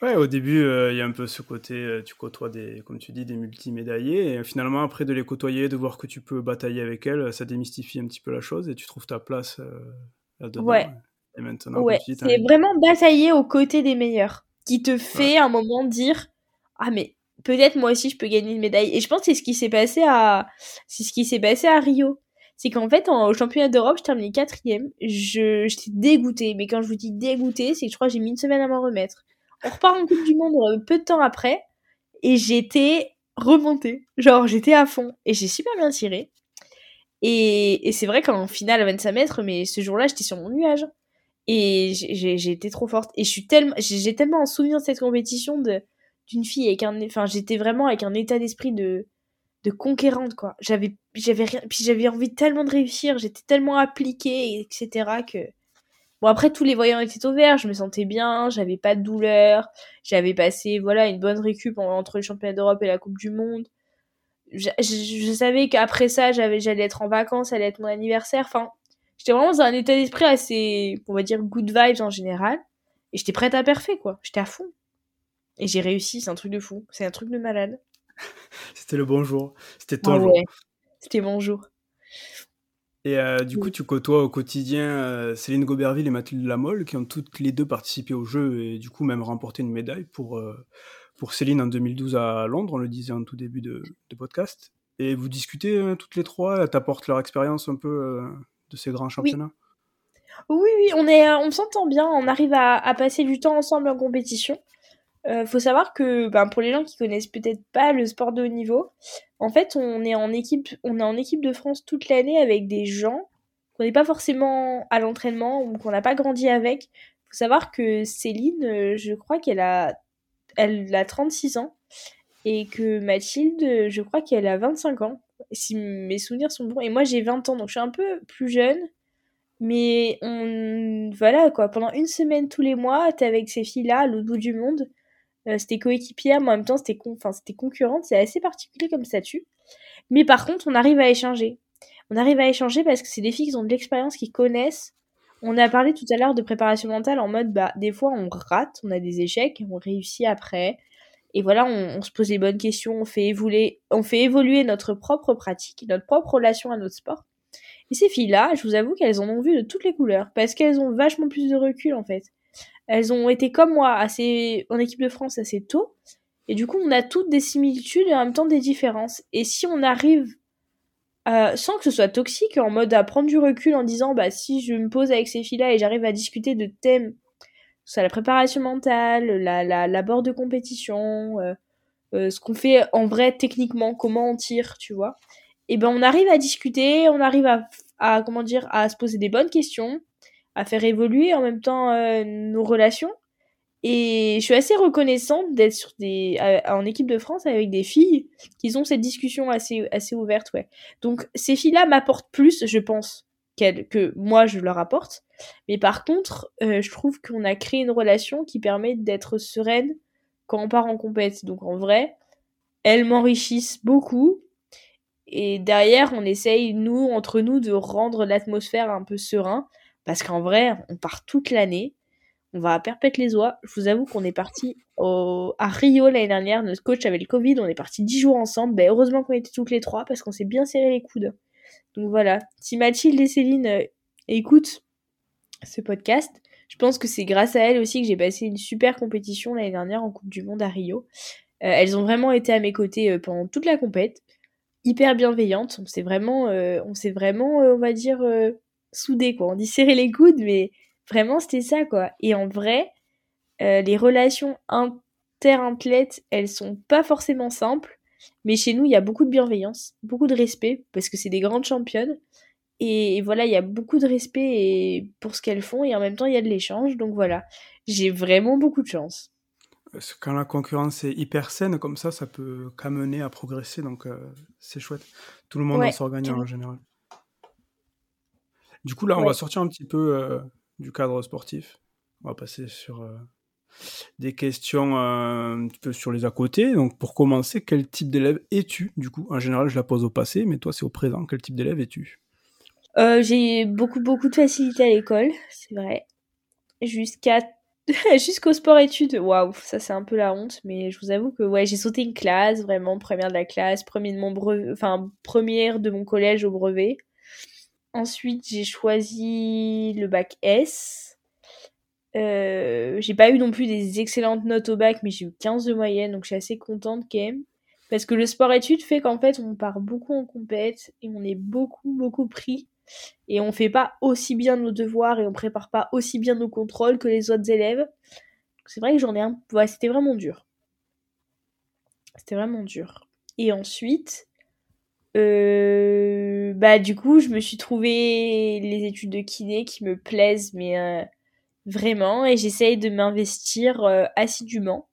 Ouais, au début, euh, il y a un peu ce côté, euh, tu côtoies des, comme tu dis, des multimédaillés, et finalement, après de les côtoyer, de voir que tu peux batailler avec elles, ça démystifie un petit peu la chose, et tu trouves ta place là-dedans. Ouais. Et maintenant, ouais, c'est vraiment batailler aux côtés des meilleurs qui te fait un moment dire ah mais peut-être moi aussi je peux gagner une médaille et je pense que c'est ce qui s'est passé à c'est ce qui s'est passé à Rio. C'est qu'en fait au championnat d'Europe je terminais quatrième. Je j'étais dégoûtée. Mais quand je vous dis dégoûtée c'est que je crois que j'ai mis une semaine à m'en remettre. On repart en Coupe du Monde euh, peu de temps après et j'étais remontée. Genre j'étais à fond et j'ai super bien tiré. Et, et c'est vrai qu'en finale à 25 mètres mais ce jour-là j'étais sur mon nuage et j'ai été trop forte. Et je suis tellement, j'ai tellement en souvenir de cette compétition d'une fille avec un, enfin, j'étais vraiment avec un état d'esprit de de conquérante quoi. J'avais j'avais rien, puis j'avais envie tellement de réussir, j'étais tellement appliquée, etc. que bon après tous les voyants étaient au vert, je me sentais bien, j'avais pas de douleur, j'avais passé voilà une bonne récup entre le championnat d'Europe et la Coupe du Monde. Je, savais qu'après ça j'avais j'allais être en vacances, allait être mon anniversaire. J'étais vraiment dans un état d'esprit assez, on va dire, good vibes en général. Et j'étais prête à parfait, quoi. J'étais à fond. Et j'ai réussi, c'est un truc de fou. C'est un truc de malade. [laughs] C'était le bon jour. C'était ton ah jour. C'était mon jour. Et euh, du coup, tu côtoies au quotidien euh, Céline Goberville et Mathilde Lamolle, qui ont toutes les deux participé au jeu et du coup même remporté une médaille pour, euh, pour Céline en 2012 à Londres, on le disait en tout début de, de podcast. Et vous discutez toutes les trois, elles t'apportent leur expérience un peu de ces grands championnats Oui, oui, on, est, on s'entend bien, on arrive à, passer du temps ensemble en compétition. Euh, faut savoir que ben, pour les gens qui connaissent peut-être pas le sport de haut niveau, en fait, on est en équipe, on est en équipe de France toute l'année avec des gens qu'on n'est pas forcément à l'entraînement ou qu'on n'a pas grandi avec. Faut savoir que Céline, euh, je crois qu'elle a, elle a 36 ans et que Mathilde, je crois qu'elle a 25 ans si mes souvenirs sont bons. Et moi, j'ai 20 ans, donc je suis un peu plus jeune. Mais on. Voilà, quoi. Pendant une semaine tous les mois, t'es avec ces filles-là, à l'autre bout du monde. Euh, c'était coéquipière, mais en même temps, c'était con... concurrente. C'est assez particulier comme statut. Mais par contre, on arrive à échanger. On arrive à échanger parce que c'est des filles qui ont de l'expérience, qui connaissent. On a parlé tout à l'heure de préparation mentale en mode, bah, des fois, on rate, on a des échecs, on réussit après. Et voilà, on, se pose les bonnes questions, on fait, évoluer, on fait évoluer notre propre pratique, notre propre relation à notre sport. Et ces filles-là, je vous avoue qu'elles en ont vu de toutes les couleurs, parce qu'elles ont vachement plus de recul en fait. Elles ont été comme moi assez en équipe de France assez tôt, et du coup on a toutes des similitudes et en même temps des différences. Et si on arrive euh, sans que ce soit toxique, en mode à prendre du recul en disant bah si je me pose avec ces filles-là et j'arrive à discuter de thèmes soit la préparation mentale, la, la, l'abord de compétition, euh, euh, ce qu'on fait en vrai techniquement, comment on tire, tu vois. Et ben on arrive à discuter, on arrive à, à comment dire, à se poser des bonnes questions, à faire évoluer en même temps euh, nos relations. Et je suis assez reconnaissante d'être sur des, en équipe de France avec des filles qui ont cette discussion assez, assez ouverte, ouais. Donc ces filles-là m'apportent plus, je pense, que moi je leur apporte. Mais par contre, euh, je trouve qu'on a créé une relation qui permet d'être sereine quand on part en compète. Donc en vrai, elles m'enrichissent beaucoup. Et derrière, on essaye, nous, entre nous, de rendre l'atmosphère un peu serein. Parce qu'en vrai, on part toute l'année. On va perpétuer les oies. Je vous avoue qu'on est parti à Rio l'année dernière. Notre coach avait le Covid. On est parti 10 jours ensemble. Ben, heureusement qu'on était toutes les trois parce qu'on s'est bien serré les coudes. Donc voilà. Si Mathilde et Céline euh, écoutent ce podcast, je pense que c'est grâce à elles aussi que j'ai passé une super compétition l'année dernière en Coupe du Monde à Rio. Euh, elles ont vraiment été à mes côtés euh, pendant toute la compète, hyper bienveillantes. On s'est vraiment, on s'est vraiment, on va dire, soudés quoi. On dit serrer les coudes, mais vraiment c'était ça quoi. Et en vrai, les relations inter-athlètes, elles sont pas forcément simples, mais chez nous il y a beaucoup de bienveillance, beaucoup de respect parce que c'est des grandes championnes. Et voilà, il y a beaucoup de respect pour ce qu'elles font et en même temps il y a de l'échange. Donc voilà, j'ai vraiment beaucoup de chance. Quand la concurrence est hyper saine comme ça, ça peut qu'amener à progresser. Donc euh, c'est chouette. Tout le monde en sort gagnant en général. Du coup là, on va sortir un petit peu euh, du cadre sportif. On va passer sur euh, des questions peu sur les à côté. Donc pour commencer, quel type d'élève es-tu? Du coup, en général, je la pose au passé, mais toi c'est au présent. Quel type d'élève es-tu? Euh, j'ai beaucoup beaucoup de facilité à l'école, c'est vrai. Jusqu'à [laughs] jusqu'au sport-études, waouh, ça c'est un peu la honte, mais je vous avoue que ouais, j'ai sauté une classe, vraiment première de la classe, premier de mon enfin première de mon collège au brevet. Ensuite, j'ai choisi le bac S. Euh, j'ai pas eu non plus des excellentes notes au bac, mais j'ai eu 15 de moyenne, donc je suis assez contente quand même. Parce que le sport-études fait qu'en fait, on part beaucoup en compète et on est beaucoup, beaucoup pris et on fait pas aussi bien nos devoirs et on prépare pas aussi bien nos contrôles que les autres élèves. C'est vrai que j'en ai un. Ouais, c'était vraiment dur. C'était vraiment dur. Et ensuite, euh, bah du coup, je me suis trouvé les études de kiné qui me plaisent, mais euh, vraiment, et j'essaye de m'investir euh, assidûment.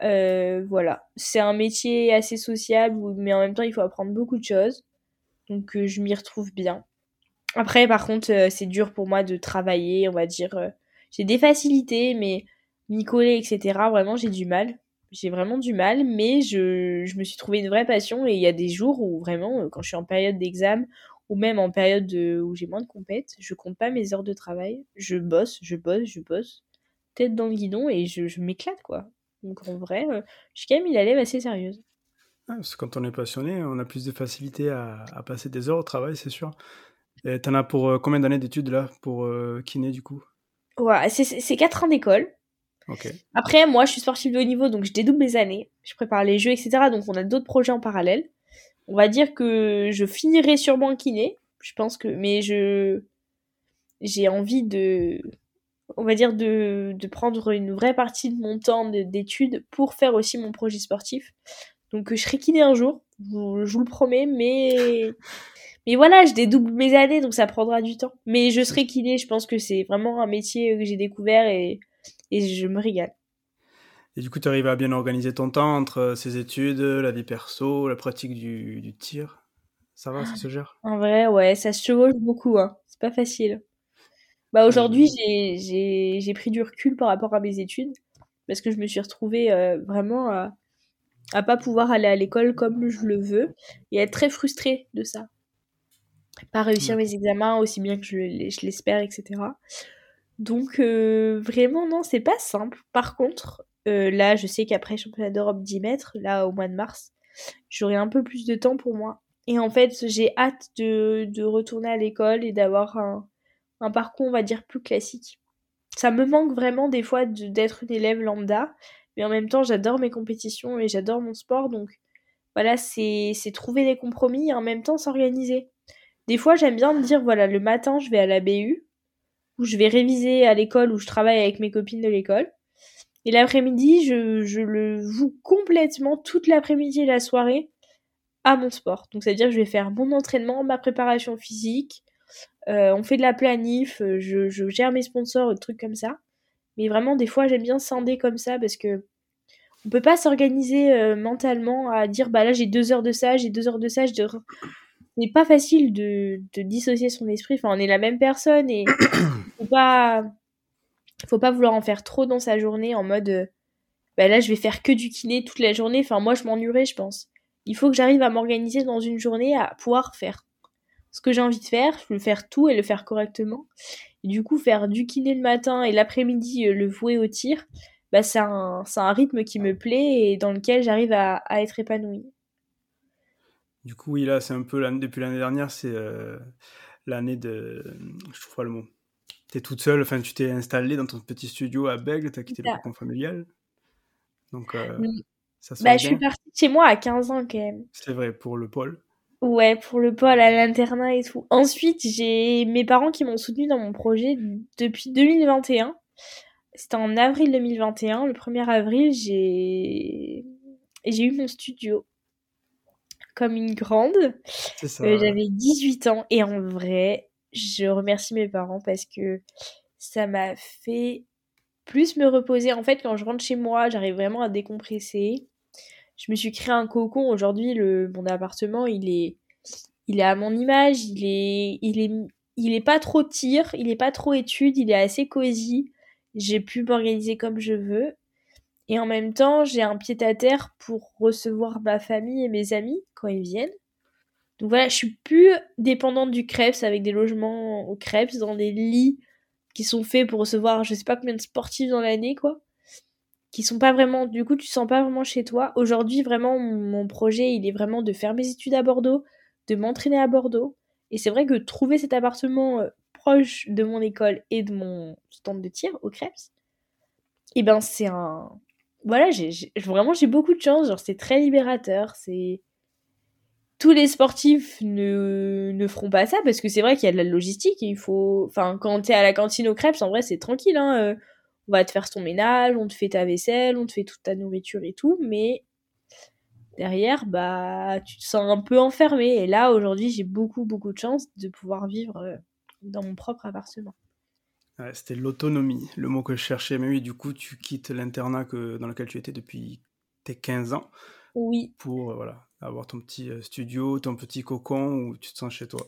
voilà, c'est un métier assez sociable, mais en même temps, il faut apprendre beaucoup de choses. Donc, je m'y retrouve bien. Après, par contre, euh, c'est dur pour moi de travailler, on va dire. Euh, j'ai des facilités, mais m'y coller, etc., vraiment, j'ai du mal. J'ai vraiment du mal, mais je, je, me suis trouvé une vraie passion et il y a des jours où vraiment, euh, quand je suis en période d'examen ou même en période de, où j'ai moins de compètes, je compte pas mes heures de travail. Je bosse, je bosse, je bosse, tête dans le guidon et je, je m'éclate, quoi. Donc en vrai, je suis quand même une élève assez sérieuse. parce que quand on est passionné, on a plus de facilité à, à passer des heures au travail, c'est sûr. Et t'en as pour euh, combien d'années d'études là pour euh, kiné du coup? Ouais, c'est 4 ans d'école. Après, moi, je suis sportive de haut niveau, donc je dédouble mes années. Je prépare les jeux, etc. Donc on a d'autres projets en parallèle. On va dire que je finirai sûrement kiné. Je pense que, mais je j'ai envie de, on va dire de, de prendre une vraie partie de mon temps d'études pour faire aussi mon projet sportif. Donc je serai kiné un jour, je vous le promets, mais [laughs] mais voilà, je dédouble mes années, donc ça prendra du temps. Mais je serai kiné, je pense que c'est vraiment un métier que j'ai découvert et, et je me régale. Et du coup, tu arrives à bien organiser ton temps entre ces études, la vie perso, la pratique du, du tir Ça va, ça se gère? En vrai, ouais, ça se chevauche beaucoup, hein. c'est pas facile. Bah aujourd'hui, j'ai pris du recul par rapport à mes études parce que je me suis retrouvée euh, vraiment à, à pas pouvoir aller à l'école comme je le veux et être très frustrée de ça pas réussir mes examens aussi bien que je, l'espère, etc. Donc euh, vraiment non, c'est pas simple. Par contre, euh, là, je sais qu'après championnat d'Europe 10 mètres, là au mois de mars, j'aurai un peu plus de temps pour moi. Et en fait, j'ai hâte de, de, retourner à l'école et d'avoir un, un, parcours, on va dire, plus classique. Ça me manque vraiment des fois d'être une élève lambda, mais en même temps, j'adore mes compétitions et j'adore mon sport, donc voilà, c'est trouver des compromis et en même temps s'organiser. Des fois, j'aime bien me dire, voilà, le matin, je vais à la BU, où je vais réviser à l'école, où je travaille avec mes copines de l'école. Et l'après-midi, je, je, le voue complètement toute l'après-midi et la soirée à mon sport. Donc, c'est-à-dire que je vais faire mon entraînement, ma préparation physique, euh, on fait de la planif, euh, je, je gère mes sponsors, des trucs comme ça. Mais vraiment, des fois, j'aime bien scinder comme ça parce que on peut pas s'organiser euh, mentalement à dire bah là j'ai deux heures de ça, j'ai deux heures de ça, je n'est pas facile de, de, dissocier son esprit. Enfin, on est la même personne et [coughs] faut pas, faut pas vouloir en faire trop dans sa journée en mode, euh, bah là, je vais faire que du kiné toute la journée. Enfin, moi, je m'ennuierais, je pense. Il faut que j'arrive à m'organiser dans une journée à pouvoir faire ce que j'ai envie de faire, veux faire tout et le faire correctement. Et du coup, faire du kiné le matin et l'après-midi le vouer au tir, bah, c'est un, un, rythme qui me plaît et dans lequel j'arrive à, être épanouie. Du coup, oui, là, c'est un peu depuis l'année dernière, c'est l'année de. Je trouve pas le mot. Tu es toute seule, enfin, tu t'es installée dans ton petit studio à Bègle, tu as quitté le cocon familial. Donc, euh, ça se bah, Je suis partie de chez moi à 15 ans quand même. C'est vrai, pour le pôle. Ouais, pour le pôle, à l'internat et tout. Ensuite, j'ai mes parents qui m'ont soutenu dans mon projet depuis 2021. C'était en avril 2021. Le 1er avril, j'ai j'ai eu mon studio comme une grande. Euh, j'avais 18 ans et en vrai, je remercie mes parents parce que ça m'a fait plus me reposer. En fait, quand je rentre chez moi, j'arrive vraiment à décompresser. Je me suis créé un cocon. Aujourd'hui, le mon appartement, il est, il est à mon image. Il est, il est, pas trop tir, il est pas trop étude, il est assez cosy. J'ai pu m'organiser comme je veux. Et en même temps, j'ai un pied à terre pour recevoir ma famille et mes amis quand ils viennent. Donc voilà, je suis plus dépendante du Krebs avec des logements au Krebs dans des lits qui sont faits pour recevoir je sais pas combien de sportifs dans l'année quoi. Qui sont pas vraiment du coup tu sens pas vraiment chez toi. Aujourd'hui vraiment mon projet il est vraiment de faire mes études à Bordeaux, de m'entraîner à Bordeaux et c'est vrai que trouver cet appartement euh, proche de mon école et de mon stand de tir au Krebs, eh ben c'est un voilà, j'ai vraiment j'ai beaucoup de chance, genre c'est très libérateur, c'est tous les sportifs ne, ne feront pas ça parce que c'est vrai qu'il y a de la logistique et il faut enfin quand t'es à la cantine au crêpes en vrai c'est tranquille hein euh, on va te faire ton ménage on te fait ta vaisselle on te fait toute ta nourriture et tout mais derrière bah tu te sens un peu enfermé. Et là aujourd'hui j'ai beaucoup beaucoup de chance de pouvoir vivre euh, dans mon propre appartement. Ouais, c'était l'autonomie le mot que je cherchais. Mais oui du coup tu quittes l'internat dans lequel tu étais depuis tes 15 ans oui. pour euh, voilà avoir ton petit euh, studio, ton petit cocon où tu te sens chez toi.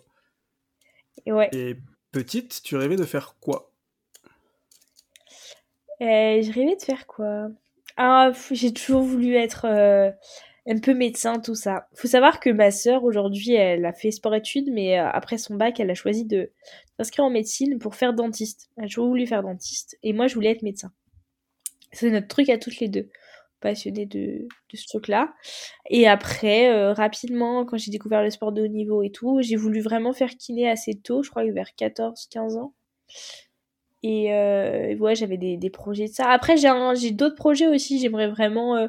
Et, ouais. Et petite, tu rêvais de faire quoi? Euh, Je rêvais de faire quoi? Ah, j'ai toujours voulu être euh, un peu médecin, tout ça. Faut savoir que ma sœur, aujourd'hui, elle a fait sport-études, mais après son bac, elle a choisi de s'inscrire en médecine pour faire dentiste. Elle a toujours voulu faire dentiste, et moi, je voulais être médecin. C'est notre truc à toutes les deux passionnée de, ce truc-là. Et après, euh, rapidement, quand j'ai découvert le sport de haut niveau et tout, j'ai voulu vraiment faire kiné assez tôt, je crois vers 14-15 ans. Et euh, ouais, j'avais des, projets de ça. Après, j'ai d'autres projets aussi. J'aimerais vraiment euh,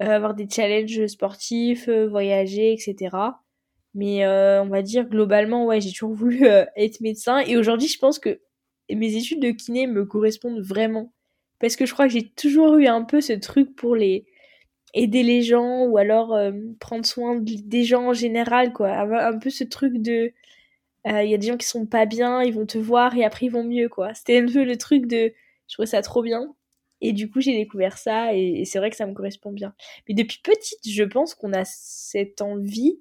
avoir des challenges sportifs, voyager, etc. Mais on va dire globalement, ouais, j'ai toujours [laughs] voulu être médecin. Et aujourd'hui, je pense que mes études de kiné me correspondent vraiment parce que je crois que j'ai toujours eu un peu ce truc pour les aider les gens ou alors euh, prendre soin des gens en général quoi. Un peu ce truc de euh, il y a des gens qui sont pas bien ils vont te voir et après ils vont mieux quoi. C'était un peu le truc de je trouvais ça trop bien. Et du coup j'ai découvert ça et, c'est vrai que ça me correspond bien. Mais depuis petite je pense qu'on a cette envie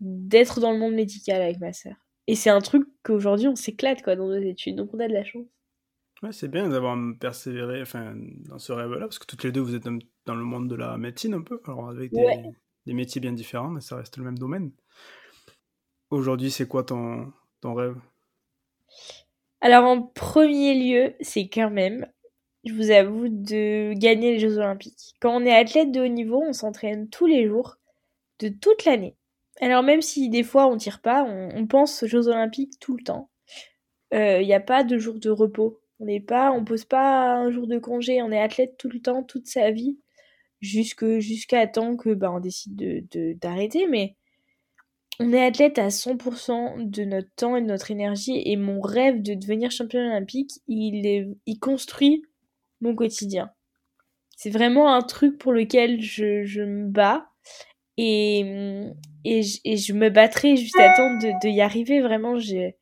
d'être dans le monde médical avec ma sœur. Et c'est un truc qu'aujourd'hui on s'éclate quoi dans nos études. Donc on a de la chance Ouais, c'est bien d'avoir persévéré enfin, dans ce rêve-là, parce que toutes les deux, vous êtes dans, le monde de la médecine un peu, alors avec des, métiers bien différents, mais ça reste le même domaine. Aujourd'hui, c'est quoi ton, ton rêve? Alors, en premier lieu, c'est quand même, je vous avoue, de gagner les Jeux Olympiques. Quand on est athlète de haut niveau, on s'entraîne tous les jours, de toute l'année. Alors, même si des fois on tire pas, on, pense aux Jeux Olympiques tout le temps. Il euh, n'y a pas de jour de repos on n'est pas, on pose pas un jour de congé, on est athlète tout le temps, toute sa vie, jusque jusqu'à temps que bah, on décide de d'arrêter. Mais on est athlète à 100% de notre temps et de notre énergie. Et mon rêve de devenir champion olympique, il est, il construit mon quotidien. C'est vraiment un truc pour lequel je, je me bats. Et, et, et, je me battrai juste à temps de, de y arriver. Vraiment, j'ai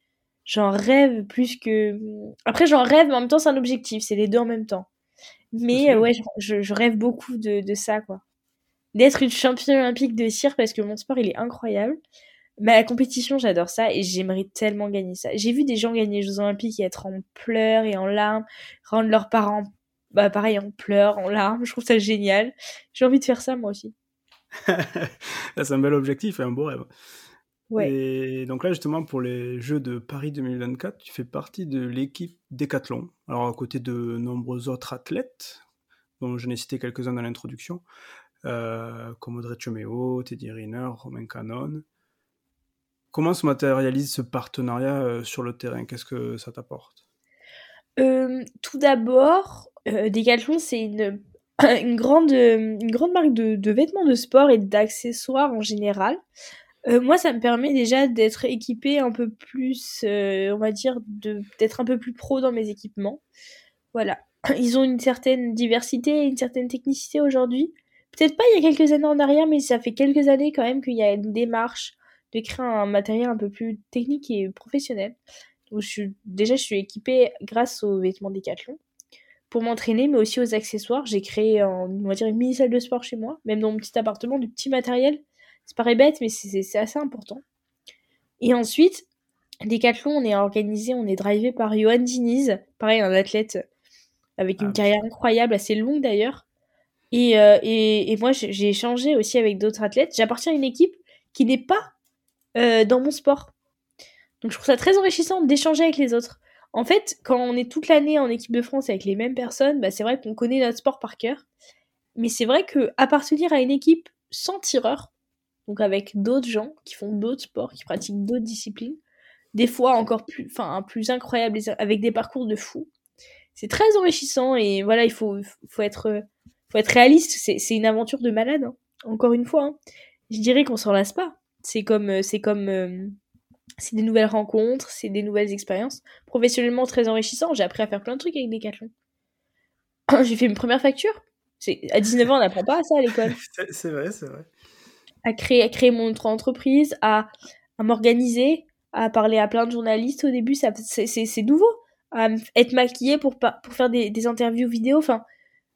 J'en rêve plus que. Après, j'en rêve, mais en même temps, c'est un objectif. C'est les deux en même temps. Mais ouais, je, je, rêve beaucoup de, de ça, quoi. D'être une championne olympique de tir parce que mon sport, il est incroyable. Mais la compétition, j'adore ça et j'aimerais tellement gagner ça. J'ai vu des gens gagner les Jeux Olympiques et être en pleurs et en larmes, rendre leurs parents, bah pareil, en pleurs, en larmes. Je trouve ça génial. J'ai envie de faire ça, moi aussi. [laughs] c'est un bel objectif et un beau rêve. Ouais. Et donc là, justement, pour les Jeux de Paris 2024, tu fais partie de l'équipe Décathlon. Alors, à côté de nombreux autres athlètes, dont je n'ai cité quelques-uns dans l'introduction, euh, comme Audrey Chomeo, Teddy Riner, Romain Canon. Comment se matérialise ce partenariat euh, sur le terrain? Qu'est-ce que ça t'apporte? Euh, tout d'abord, euh, Decathlon, c'est une, [clears throat] une, grande, une grande marque de, de vêtements de sport et d'accessoires en général. Euh, moi, ça me permet déjà d'être équipée un peu plus, euh, on va dire, d'être un peu plus pro dans mes équipements. Voilà. [clears throat] Ils ont une certaine diversité et une certaine technicité aujourd'hui. Peut-être pas il y a quelques années en arrière, mais ça fait quelques années quand même qu'il y a une démarche de créer un matériel un peu plus technique et professionnel. Donc, je suis, déjà, je suis équipée grâce aux vêtements Decathlon pour m'entraîner, mais aussi aux accessoires. J'ai créé, on va dire, une mini salle de sport chez moi, même dans mon petit appartement, du petit matériel. Ça paraît bête, mais c'est assez important. Et ensuite, Decathlon, on est organisé, on est drivé par Johan Diniz, pareil, un athlète avec une Ah, carrière incroyable, assez longue d'ailleurs. Et, euh, et, et moi, j'ai j'ai échangé aussi avec d'autres athlètes. J'appartiens à une équipe qui n'est pas euh, dans mon sport. Donc je trouve ça très enrichissant d'échanger avec les autres. En fait, quand on est toute l'année en équipe de France avec les mêmes personnes, bah, c'est vrai qu'on connaît notre sport par cœur. Mais c'est vrai que appartenir à une équipe sans tireur, donc avec d'autres gens qui font d'autres sports, qui pratiquent d'autres disciplines, des fois encore plus, enfin, plus incroyables, avec des parcours de fou, c'est très enrichissant et voilà, il faut, faut être, faut être réaliste. C'est, une aventure de malade. hein. Encore une fois, hein. je dirais qu'on s'en lasse pas. C'est comme, euh, c'est comme, euh, c'est des nouvelles rencontres, c'est des nouvelles expériences. Professionnellement très enrichissant. J'ai appris à faire plein de trucs avec Decathlon. [clears throat] J'ai fait une première facture. À 19 ans, on n'apprend pas à ça à l'école. [laughs] C'est vrai, c'est vrai. À créer, à créer mon entreprise, à, à m'organiser, à parler à plein de journalistes au début. Ça, c'est, c'est, c'est nouveau. À être maquillée pour, faire des, des interviews vidéo. Enfin,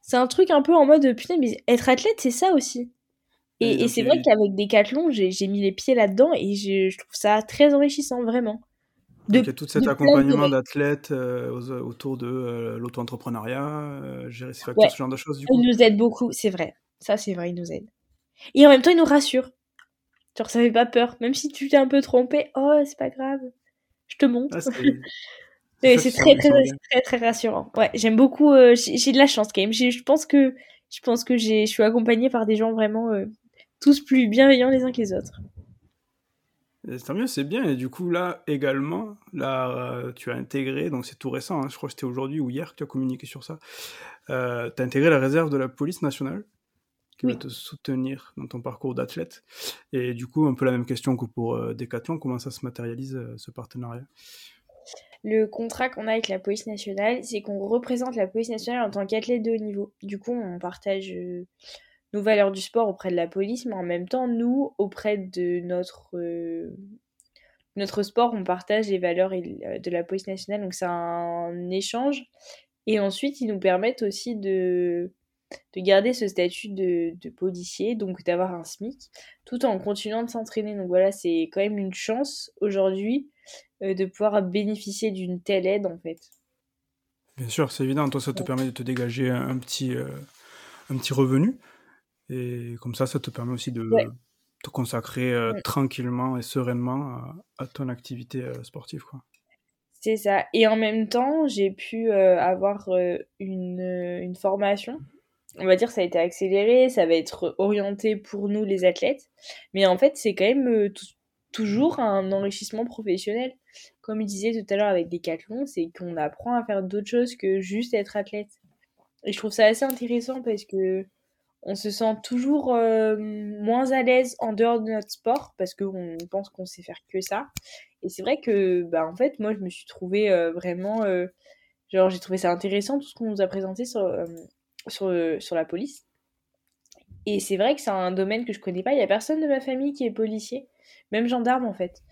c'est un truc un peu en mode putain, mais être athlète, c'est ça aussi. Et, c'est vrai qu'avec Decathlon, j'ai j'ai mis les pieds là-dedans et je, je trouve ça très enrichissant, vraiment. De- Donc, il y a tout cet accompagnement d'athlètes euh, aux- autour de euh, l'auto-entrepreneuriat, euh, gérer ses Ouais. ce genre de choses, du Il nous aide beaucoup, c'est vrai. Ça, c'est vrai, il nous aide. Et en même temps, il nous rassure. Genre, ça fait pas peur. Même si tu t'es un peu trompé, oh, c'est pas grave. Je te montre. Ah, c'est [laughs] très, très, très, très rassurant. Ouais, j'aime beaucoup. euh, j'ai de la chance quand même. Je pense que je pense que je suis accompagnée par des gens vraiment euh, tous plus bienveillants les uns que les autres. Tant mieux, c'est bien. Et du coup, là également, là, euh, tu as intégré, donc c'est tout récent, hein, je crois que c'était aujourd'hui ou hier que tu as communiqué sur ça. Euh, tu as intégré la réserve de la police nationale qui Oui. va te soutenir dans ton parcours d'athlète. Et du coup, un peu la même question que pour euh, Decathlon, comment ça se matérialise euh, ce partenariat? Le contrat qu'on a avec la police nationale, c'est qu'on représente la police nationale en tant qu'athlète de haut niveau. Du coup, on partage euh, nos valeurs du sport auprès de la police, mais en même temps, nous, auprès de notre, euh, notre sport, on partage les valeurs de la police nationale. Donc, c'est un échange. Et ensuite, ils nous permettent aussi de, de garder ce statut de, de policier, donc d'avoir un SMIC, tout en continuant de s'entraîner. Donc voilà, c'est quand même une chance aujourd'hui euh, de pouvoir bénéficier d'une telle aide en fait. Bien sûr, c'est évident. Toi, ça te permet de te dégager un, un petit, euh, un petit revenu. Et comme ça, ça te permet aussi de Ouais. te consacrer euh, Ouais. tranquillement et sereinement à, à ton activité sportive. Quoi. C'est ça. Et en même temps, j'ai pu avoir une, une formation. On va dire ça a été accéléré, ça va être orienté pour nous les athlètes. Mais en fait, c'est quand même euh, tou- toujours un enrichissement professionnel. Comme il disait tout à l'heure avec Decathlon, c'est qu'on apprend à faire d'autres choses que juste être athlète. Et je trouve ça assez intéressant parce que on se sent toujours euh, moins à l'aise en dehors de notre sport parce qu'on pense qu'on sait faire que ça. Et c'est vrai que, bah, en fait, moi, je me suis trouvée euh, vraiment. genre, j'ai trouvé ça intéressant tout ce qu'on nous a présenté sur, sur, euh, sur la police. Et c'est vrai que c'est un domaine que je connais pas. Il y a personne de ma famille qui est policier, même gendarme en fait.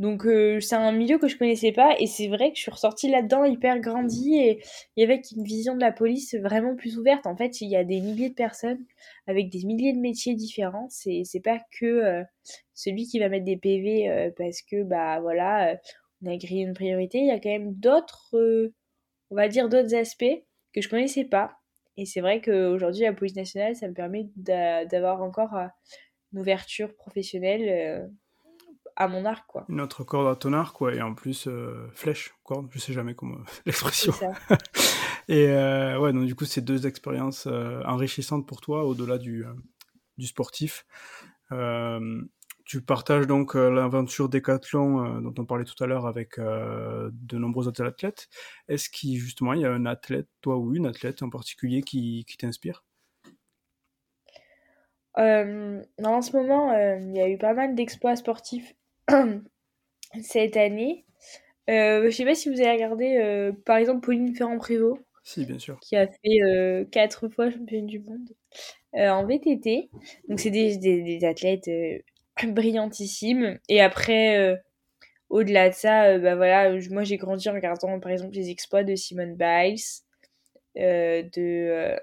Donc euh, c'est un milieu que je connaissais pas et c'est vrai que je suis ressortie là-dedans hyper grandie et, et avec une vision de la police vraiment plus ouverte. En fait, il y a des milliers de personnes avec des milliers de métiers différents. C'est c'est pas que euh, celui qui va mettre des PV parce que bah voilà, on a grillé une priorité. Il y a quand même d'autres, on va dire d'autres aspects que je connaissais pas. Et c'est vrai qu'aujourd'hui, la police nationale, ça me permet d'a- d'avoir encore euh, une ouverture professionnelle euh, à mon arc, quoi. Une autre corde à ton arc, quoi, et en plus, euh, flèche, corde, je sais jamais comment [laughs] l'expression. C'est ça. [laughs] et euh, ouais, donc du coup, c'est deux expériences euh, enrichissantes pour toi, au-delà du, euh, du sportif. Tu partages donc euh, l'aventure décathlon euh, dont on parlait tout à l'heure avec euh, de nombreux autres athlètes. Est-ce qu'il justement il y a un athlète, toi ou une athlète en particulier, qui, qui t'inspire? Euh, en ce moment, euh, il y a eu pas mal d'exploits sportifs [clears throat] cette année. Euh, je sais pas si vous avez regardé, par exemple, Pauline Ferrand-Prévot, Si, bien sûr. qui a fait quatre fois championne du monde en VTT. Donc, c'est des, des, des athlètes brillantissimes. Et après, euh, au-delà de ça, euh, bah voilà, moi j'ai grandi en regardant par exemple les exploits de Simone Biles, euh, de,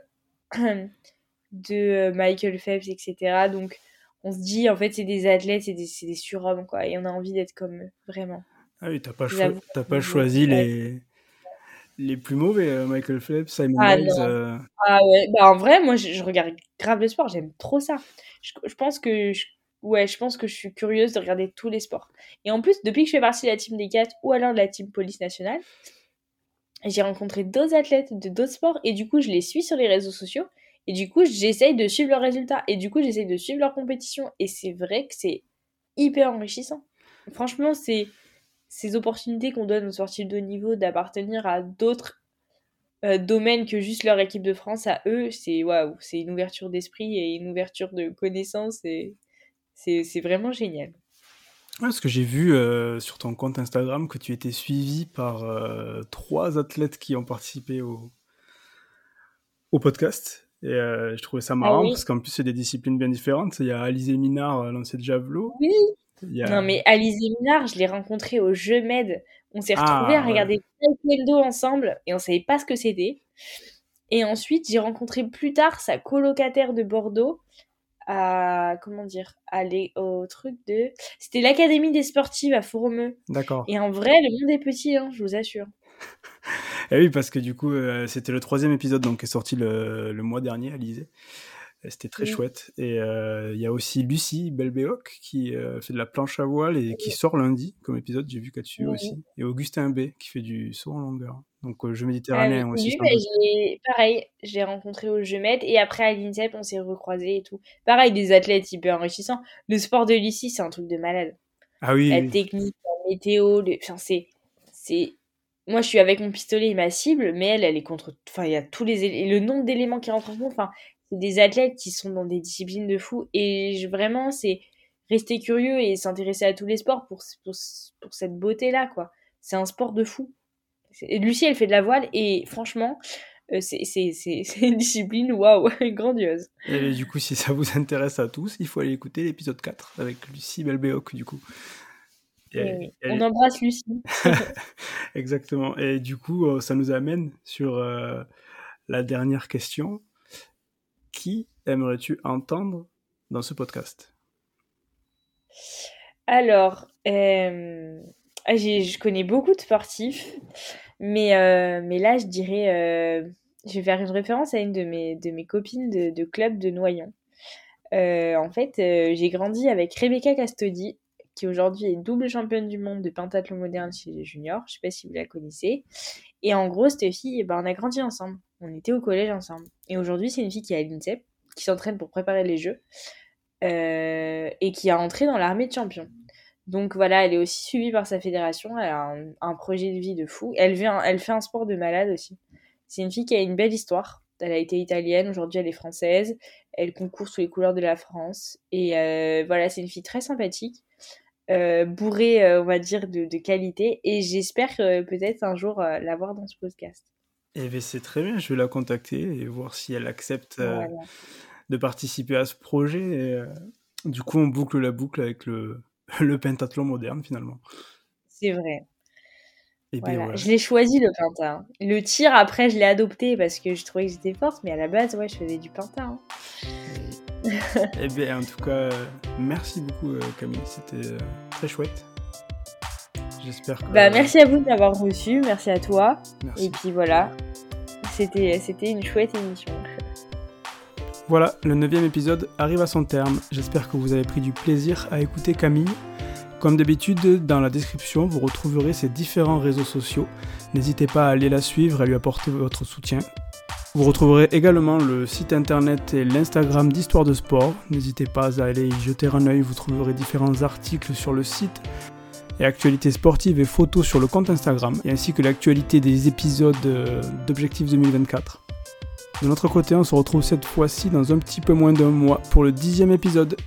euh, [clears throat] de Michael Phelps, etc. Donc on se dit, en fait, c'est des athlètes, c'est des, des surhommes, quoi. Et on a envie d'être comme eux, vraiment. Ah oui, t'as pas, t'as pas choisi les, les plus mauvais, Michael Phelps, Simon Ah, Biles. euh, Ah ouais, bah en vrai, moi je, je regarde grave le sport, j'aime trop ça. Je, je pense que je, ouais, je pense que je suis curieuse de regarder tous les sports. Et en plus, depuis que je fais partie de la team des 4 ou alors de la team police nationale, j'ai rencontré d'autres athlètes de d'autres sports et du coup, je les suis sur les réseaux sociaux et du coup, j'essaye de suivre leurs résultats et du coup, j'essaye de suivre leurs compétitions et c'est vrai que c'est hyper enrichissant. Franchement, c'est ces opportunités qu'on donne aux sportifs de haut niveau d'appartenir à d'autres euh, domaines que juste leur équipe de France à eux, c'est waouh, c'est une ouverture d'esprit et une ouverture de connaissances et c'est c'est vraiment génial. Ouais, parce que j'ai vu euh, sur ton compte Instagram que tu étais suivi par euh, trois athlètes qui ont participé au, au podcast. Et euh, je trouvais ça marrant Ah oui. parce qu'en plus, c'est des disciplines bien différentes. Il y a Alizé Minard, lancer de javelot. Oui. Il y a... Non mais Alizé Minard, je l'ai rencontré au Jeu Med. On s'est Ah, retrouvés à regarder taekwondo ensemble et on savait pas ce que c'était. Et ensuite, j'ai rencontré plus tard sa colocataire de Bordeaux à comment dire, aller au truc de c'était l'académie des sportives à Fourmeux. D'accord. Et en vrai, le monde est petit hein, je vous assure. [laughs] Et oui, parce que du coup, euh, c'était le troisième épisode donc, qui est sorti le, le mois dernier, Alizé. Et C'était très Oui. chouette. Et euh, il y a aussi Lucie Belbéoc qui euh, fait de la planche à voile et qui sort lundi comme épisode. J'ai vu qu'elle dessus Oui. aussi. Et Augustin B qui fait du saut en longueur. Donc euh, jeu Ah méditerranéen oui, aussi. sans bah, pareil, je l'ai rencontré au Jeu Med et après à l'INSEP, on s'est recroisés et tout. Pareil, des athlètes hyper enrichissants. Le sport de Lucie, c'est un truc de malade. Ah oui, La oui. technique, la météo, le... enfin, c'est, c'est. Moi, je suis avec mon pistolet et ma cible, mais elle, elle est contre. Enfin, il y a tous les et le nombre d'éléments qui rentrent en compte. Enfin, c'est des athlètes qui sont dans des disciplines de fou et je... vraiment, c'est rester curieux et s'intéresser à tous les sports pour pour, pour cette beauté-là, quoi. C'est un sport de fou. Et Lucie, elle fait de la voile et franchement, euh, c'est c'est- c'est- [laughs] c'est une discipline, waouh, [laughs] grandiose. Et du coup, si ça vous intéresse à tous, il faut aller écouter l'épisode 4 avec Lucie Belbéoc, du coup. Et- elle On embrasse Lucie. [laughs] Exactement. Et du coup, euh, ça nous amène sur euh, la dernière question. Qui aimerais-tu entendre dans ce podcast? Alors, euh, ah, je connais beaucoup de sportifs, mais, euh, mais là, je dirais, euh, je vais faire une référence à une de mes, copines de, de club de Noyon. En fait, j'ai grandi avec Rebecca Castodi, qui aujourd'hui est double championne du monde de pentathlon moderne chez les juniors. Je sais pas si vous la connaissez. Et en gros, cette fille, eh ben, on a grandi ensemble. On était au collège ensemble. Et aujourd'hui, c'est une fille qui est à l'INSEP, qui s'entraîne pour préparer les Jeux, euh, et qui a entré dans l'armée de champions. Donc voilà, elle est aussi suivie par sa fédération. Elle a un, projet de vie de fou. Elle fait, un, elle fait un sport de malade aussi. C'est une fille qui a une belle histoire. Elle a été italienne, aujourd'hui elle est française. Elle concourt sous les couleurs de la France. Et euh, voilà, c'est une fille très sympathique, euh, bourrée, euh, on va dire, de, de qualité. Et j'espère euh, peut-être un jour euh, la voir dans ce podcast. Eh bien, c'est très bien. Je vais la contacter et voir si elle accepte Voilà. de participer à ce projet. Et, du coup, on boucle la boucle avec le, [laughs] le pentathlon moderne, finalement. C'est vrai. Et bien, Voilà. Je l'ai choisi le pinta. hein. Le tir, après, je l'ai adopté parce que je trouvais que j'étais forte, mais à la base, ouais, je faisais du pinta. hein. Eh bien, en tout cas, merci beaucoup, euh, Camille. C'était euh, très chouette. J'espère que. Bah, merci à vous de m'avoir reçu, merci à toi. Merci. Et puis voilà, c'était c'était une chouette émission. Voilà, le neuvième épisode arrive à son terme. J'espère que vous avez pris du plaisir à écouter Camille. Comme d'habitude, dans la description, vous retrouverez ses différents réseaux sociaux. N'hésitez pas à aller la suivre et à lui apporter votre soutien. Vous retrouverez également le site internet et l'Instagram d'Histoire de Sport. N'hésitez pas à aller y jeter un œil, vous trouverez différents articles sur le site et actualités sportives et photos sur le compte Instagram, et ainsi que l'actualité des épisodes euh, d'Objectif 2024. De notre côté, on se retrouve cette fois-ci dans un petit peu moins d'un mois pour le dixième épisode.